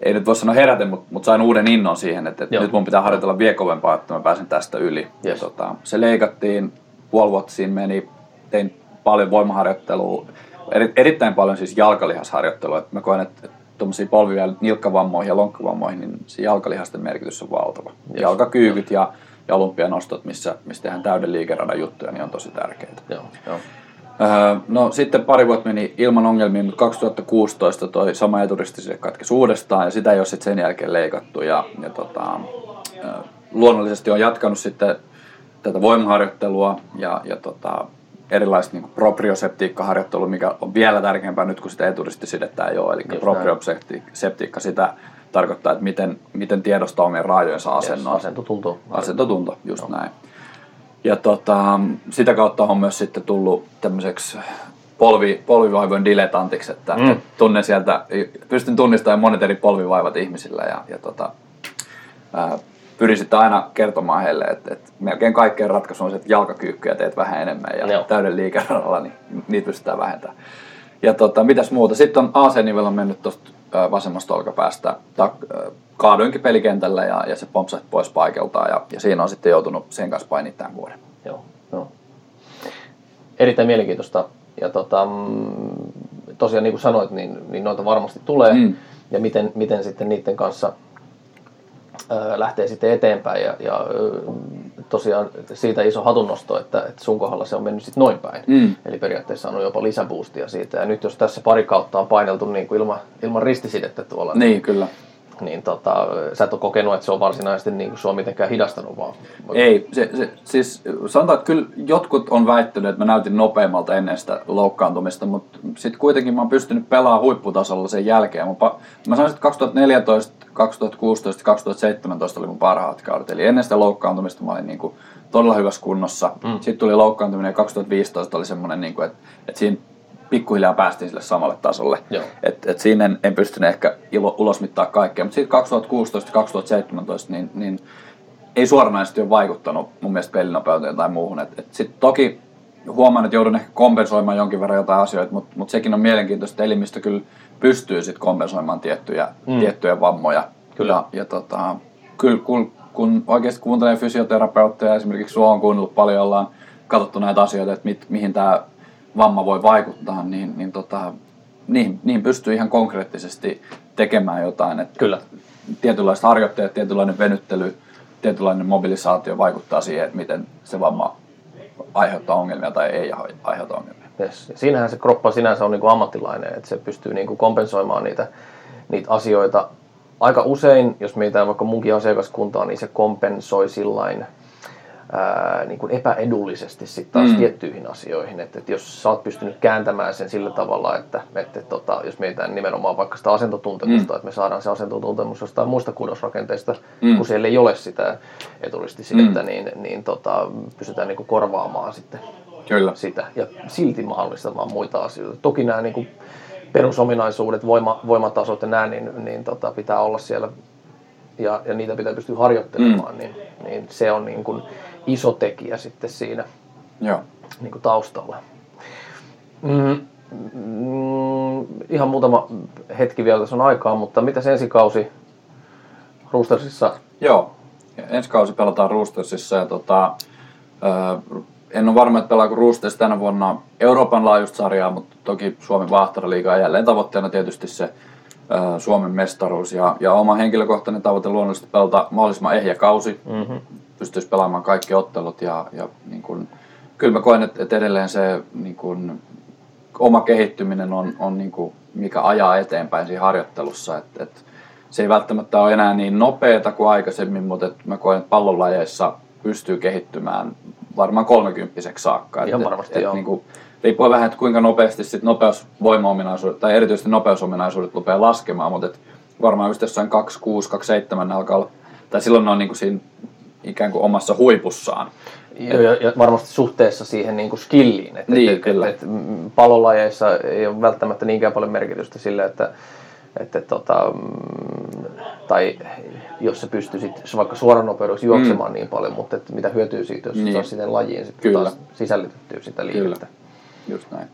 ei nyt voi sanoa heräte, mutta, mutta sain uuden innon siihen, että, että nyt mun pitää harjoitella vielä kovempaa, että mä pääsen tästä yli. Yes. Ja tota, se leikattiin, puoli vuotta siinä meni, tein paljon voimaharjoittelua, eri, erittäin paljon siis jalkalihasharjoittelua. Että mä koen, että, tuommoisia polvia nilkkavammoihin ja lonkkavammoihin, niin se jalkalihasten merkitys on valtava. Yes. Jalkakyykyt ja, ja olympianostot, missä, missä tehdään täyden liikeradan juttuja, niin on tosi tärkeitä. Joo, joo. Öö, no sitten pari vuotta meni ilman ongelmia, mutta 2016 toi sama eturisti se katkesi uudestaan ja sitä ei ole sitten sen jälkeen leikattu. Ja, ja tota, öö, luonnollisesti on jatkanut sitten tätä voimaharjoittelua ja, ja tota, erilaista niin proprioseptiikkaharjoittelua, mikä on vielä tärkeämpää nyt, kun sitä eturistisidettä ei ole. Eli proprioseptiikka sitä tarkoittaa, että miten, miten tiedostaa omien raajojensa asennon. Yes, asentotunto. Asentotunto, just Joo. näin. Ja tota, sitä kautta on myös sitten tullut tämmöiseksi polvi, polvivaivojen diletantiksi, että mm. tunnen sieltä, pystyn tunnistamaan monet eri polvivaivat ihmisillä ja, ja tota, ää, pyrin sitten aina kertomaan heille, että, että melkein kaikkeen ratkaisu on se, että jalkakyykkyjä teet vähän enemmän ja Joo. täyden liikeradalla, niin niitä pystytään vähentämään. Ja tota, mitäs muuta? Sitten on AC-nivel on mennyt tuosta vasemmasta olkapäästä. Ta, kaaduinkin pelikentällä ja, ja se pompsahti pois paikalta ja, ja siinä on sitten joutunut sen kanssa painimaan tämän vuoden. Joo, joo. Erittäin mielenkiintoista. Ja tota, mm, tosiaan niin kuin sanoit, niin, niin noita varmasti tulee. Mm. Ja miten, miten sitten niiden kanssa lähtee sitten eteenpäin ja, ja tosiaan siitä iso hatunnosto, että, että sun kohdalla se on mennyt sitten noin päin. Mm. Eli periaatteessa on jopa lisäboostia siitä. Ja nyt jos tässä pari kautta on paineltu niin kuin ilman, ilman ristisidettä tuolla, niin, niin kyllä niin tota, sä et ole kokenut, että se on varsinaisesti niin kuin sua mitenkään hidastanut vaan? Ei, se, se, siis sanotaan, että kyllä jotkut on väittänyt, että mä näytin nopeammalta ennen sitä loukkaantumista, mutta sitten kuitenkin mä oon pystynyt pelaamaan huipputasolla sen jälkeen. Mä, mä sanoisin, että 2014, 2016 2017 oli mun parhaat kaudet, eli ennen sitä loukkaantumista mä olin niin kuin todella hyvässä kunnossa. Mm. Sitten tuli loukkaantuminen ja 2015 oli semmoinen, niin kuin, että, että siinä pikkuhiljaa päästiin sille samalle tasolle. Et, et siinä en, en pystynyt ehkä ilo, ulosmittaa kaikkea, mutta sitten 2016-2017 niin, niin ei suoranaisesti ole vaikuttanut mun mielestä pelinopeuteen tai muuhun. Et, et sit toki huomaan, että joudun ehkä kompensoimaan jonkin verran jotain asioita, mutta, mutta sekin on mielenkiintoista, että elimistö kyllä pystyy sit kompensoimaan tiettyjä, mm. tiettyjä vammoja. Kyllä. Ja, ja tota, kyllä kun, kun oikeasti kuuntelee fysioterapeutteja, esimerkiksi sua on kuunnellut paljon, ollaan katsottu näitä asioita, että mit, mihin tämä vamma voi vaikuttaa, niin, niin tota, niin, niin pystyy ihan konkreettisesti tekemään jotain. Että Kyllä. Tietynlaiset harjoitteet, tietynlainen venyttely, tietynlainen mobilisaatio vaikuttaa siihen, että miten se vamma aiheuttaa ongelmia tai ei aiheuta ongelmia. Yes. Ja siinähän se kroppa sinänsä on niin kuin ammattilainen, että se pystyy niin kuin kompensoimaan niitä, niitä asioita. Aika usein, jos meitä vaikka munkin asiakaskuntaa, niin se kompensoi sillain ää, niin kuin epäedullisesti sitten taas mm. tiettyihin asioihin. Että, että jos sä oot pystynyt kääntämään sen sillä tavalla, että, että tota, jos mietitään nimenomaan vaikka sitä asentotuntemusta, mm. että me saadaan se asentotuntemus jostain muista kudosrakenteista, mm. kun siellä ei ole sitä etullisesti mm. niin, niin tota, pystytään niin kuin korvaamaan sitten Kyllä. sitä ja silti mahdollistamaan muita asioita. Toki nämä niin kuin perusominaisuudet, voima, voimatasot ja nämä, niin, niin tota, pitää olla siellä ja, ja niitä pitää pystyä harjoittelemaan, mm. niin, niin se on niin kuin, iso tekijä sitten siinä Joo. Niin kuin taustalla. Mm, mm, ihan muutama hetki vielä tässä on aikaa, mutta mitä ensi kausi Roostersissa? Joo, ensi kausi pelataan Roostersissa ja tota, äh, en ole varma, että pelaako Roosters tänä vuonna Euroopan laajuista sarjaa, mutta toki Suomen Vahtaraliiga on jälleen tavoitteena tietysti se Suomen mestaruus ja, ja oma henkilökohtainen tavoite luonnollisesti pelata mahdollisimman ehjä kausi. Mm-hmm pystyisi pelaamaan kaikki ottelut ja, ja niin kuin, kyllä mä koen, että, että edelleen se niin kuin, oma kehittyminen on, on niin kuin, mikä ajaa eteenpäin siinä harjoittelussa. että että se ei välttämättä ole enää niin nopeata kuin aikaisemmin, mutta että mä koen, että pallonlajeissa pystyy kehittymään varmaan kolmekymppiseksi saakka. Ihan varmasti, joo. Niin kuin, riippuu vähän, että kuinka nopeasti sit nopeusvoimaominaisuudet tai erityisesti nopeusominaisuudet rupeaa laskemaan, mutta et varmaan just jossain 26, 27 alkaa olla, tai silloin ne on niin kuin siinä ikään kuin omassa huipussaan. Ja, ja, ja varmasti suhteessa siihen niin kuin skilliin. Että, Niin, että, kyllä. Että, että palolajeissa ei ole välttämättä niinkään paljon merkitystä sille, että, että tota, mm, tai jos sä pystyisit vaikka suoranopeudessa juoksemaan niin paljon, mutta että mitä hyötyy siitä, jos Mm. Niin. saa siihen lajiin sitten Kyllä. taas sisällytettyä sitä liikettä. Just näin.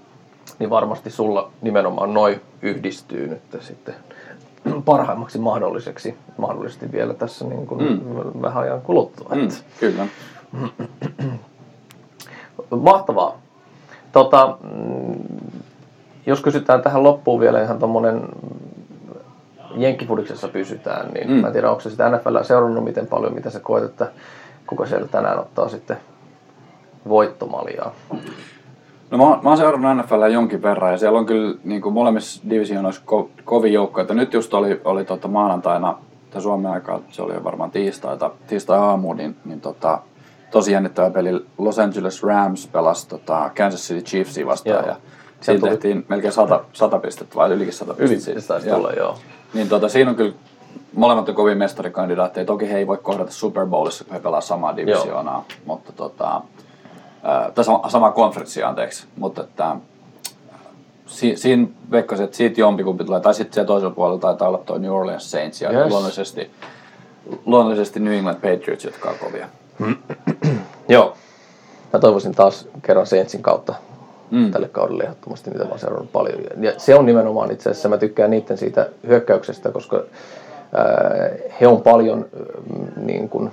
Niin varmasti sulla nimenomaan noin yhdistyy nyt sitten parhaimmaksi mahdolliseksi, mahdollisesti vielä tässä niin kuin mm. vähän ajan kuluttua. Mm, Että kyllä. Mahtavaa. Tota, mm, jos kysytään tähän loppuun vielä ihan tuommoinen jenkkifudiksessa pysytään, niin mm. mä en tiedä, onko se sitä NFL seurannut miten paljon, mitä sä koet, että kuka siellä tänään ottaa sitten voittomaljaa. No mä, mä oon seurannut NFL jonkin verran ja siellä on kyllä niin kuin molemmissa divisionoissa ko, kovin joukkoja. Että Nyt just oli, oli tota maanantaina, tai Suomen aikaa, se oli jo varmaan tiistaita, tiistai aamu, niin, niin tota, tosi jännittävä peli. Los Angeles Rams pelasi tota Kansas City Chiefsia vastaan Joo. ja siinä tuli- tehtiin melkein 100, 100 pistettä vai ylikin 100 Yli pistettä. taisi Joo. tulla, joo. Niin tota, siinä on kyllä molemmat on kovin mestarikandidaatteja. Toki he ei voi kohdata Super Bowlissa, kun he pelaa samaa divisioonaa, mutta tota, tai sama, samaa konferenssia, anteeksi. Mutta että, si, siinä veikkaisin, että siitä jompikumpi tulee, tai sitten siellä toisella puolella taitaa olla tuo New Orleans Saints ja Yes. luonnollisesti, luonnollisesti New England Patriots, jotka on kovia. Joo. Mä toivoisin taas kerran Saintsin kautta Mm. mm. tälle kaudelle ehdottomasti, mitä mä oon seurannut paljon. Ja se on nimenomaan itse asiassa, mä tykkään niiden siitä hyökkäyksestä, koska ää, he on paljon mm, niin kuin,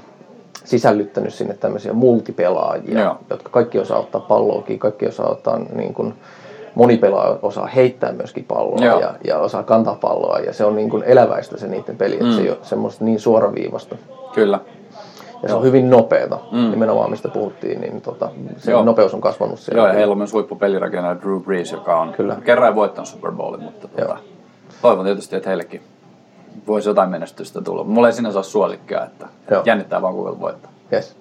sisällyttänyt sinne tämmöisiä multipelaajia, Joo. jotka kaikki osaa ottaa palloakin, kaikki osaa ottaa niin kuin, moni pelaaja osaa heittää myöskin palloa Joo. ja, ja, osaa kantaa palloa ja se on niin kuin eläväistä se niiden peli, että se ei ole semmoista niin suoraviivasta. Kyllä. Ja se on hyvin nopeata, mm. nimenomaan mistä puhuttiin, niin tota, se Joo. nopeus on kasvanut siellä. Joo, ja heillä on myös huippupelirakentaja Drew Brees, joka on Kyllä. kerran voittanut Super Bowlin, mutta tota, toivon tietysti, että heillekin voisi jotain menestystä tulla. Mulla ei sinänsä ole suosikkia, että Joo. jännittää vaan kuinka voittaa. Yes.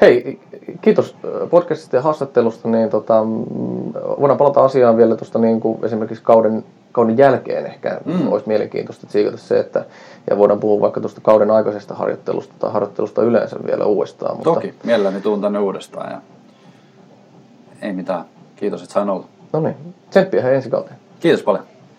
Hei, kiitos äh, podcastista ja haastattelusta. Niin tota, mm, voidaan palata asiaan vielä tuosta niin kuin esimerkiksi kauden, kauden jälkeen ehkä. Mm. Olisi mielenkiintoista tsiikata se, että ja voidaan puhua vaikka tuosta kauden aikaisesta harjoittelusta tai harjoittelusta yleensä vielä uudestaan. Mutta, Toki, mielelläni tuun tänne uudestaan ja ei mitään. Kiitos, että sain olla. No niin, tsemppiä ensi kauteen. Kiitos paljon.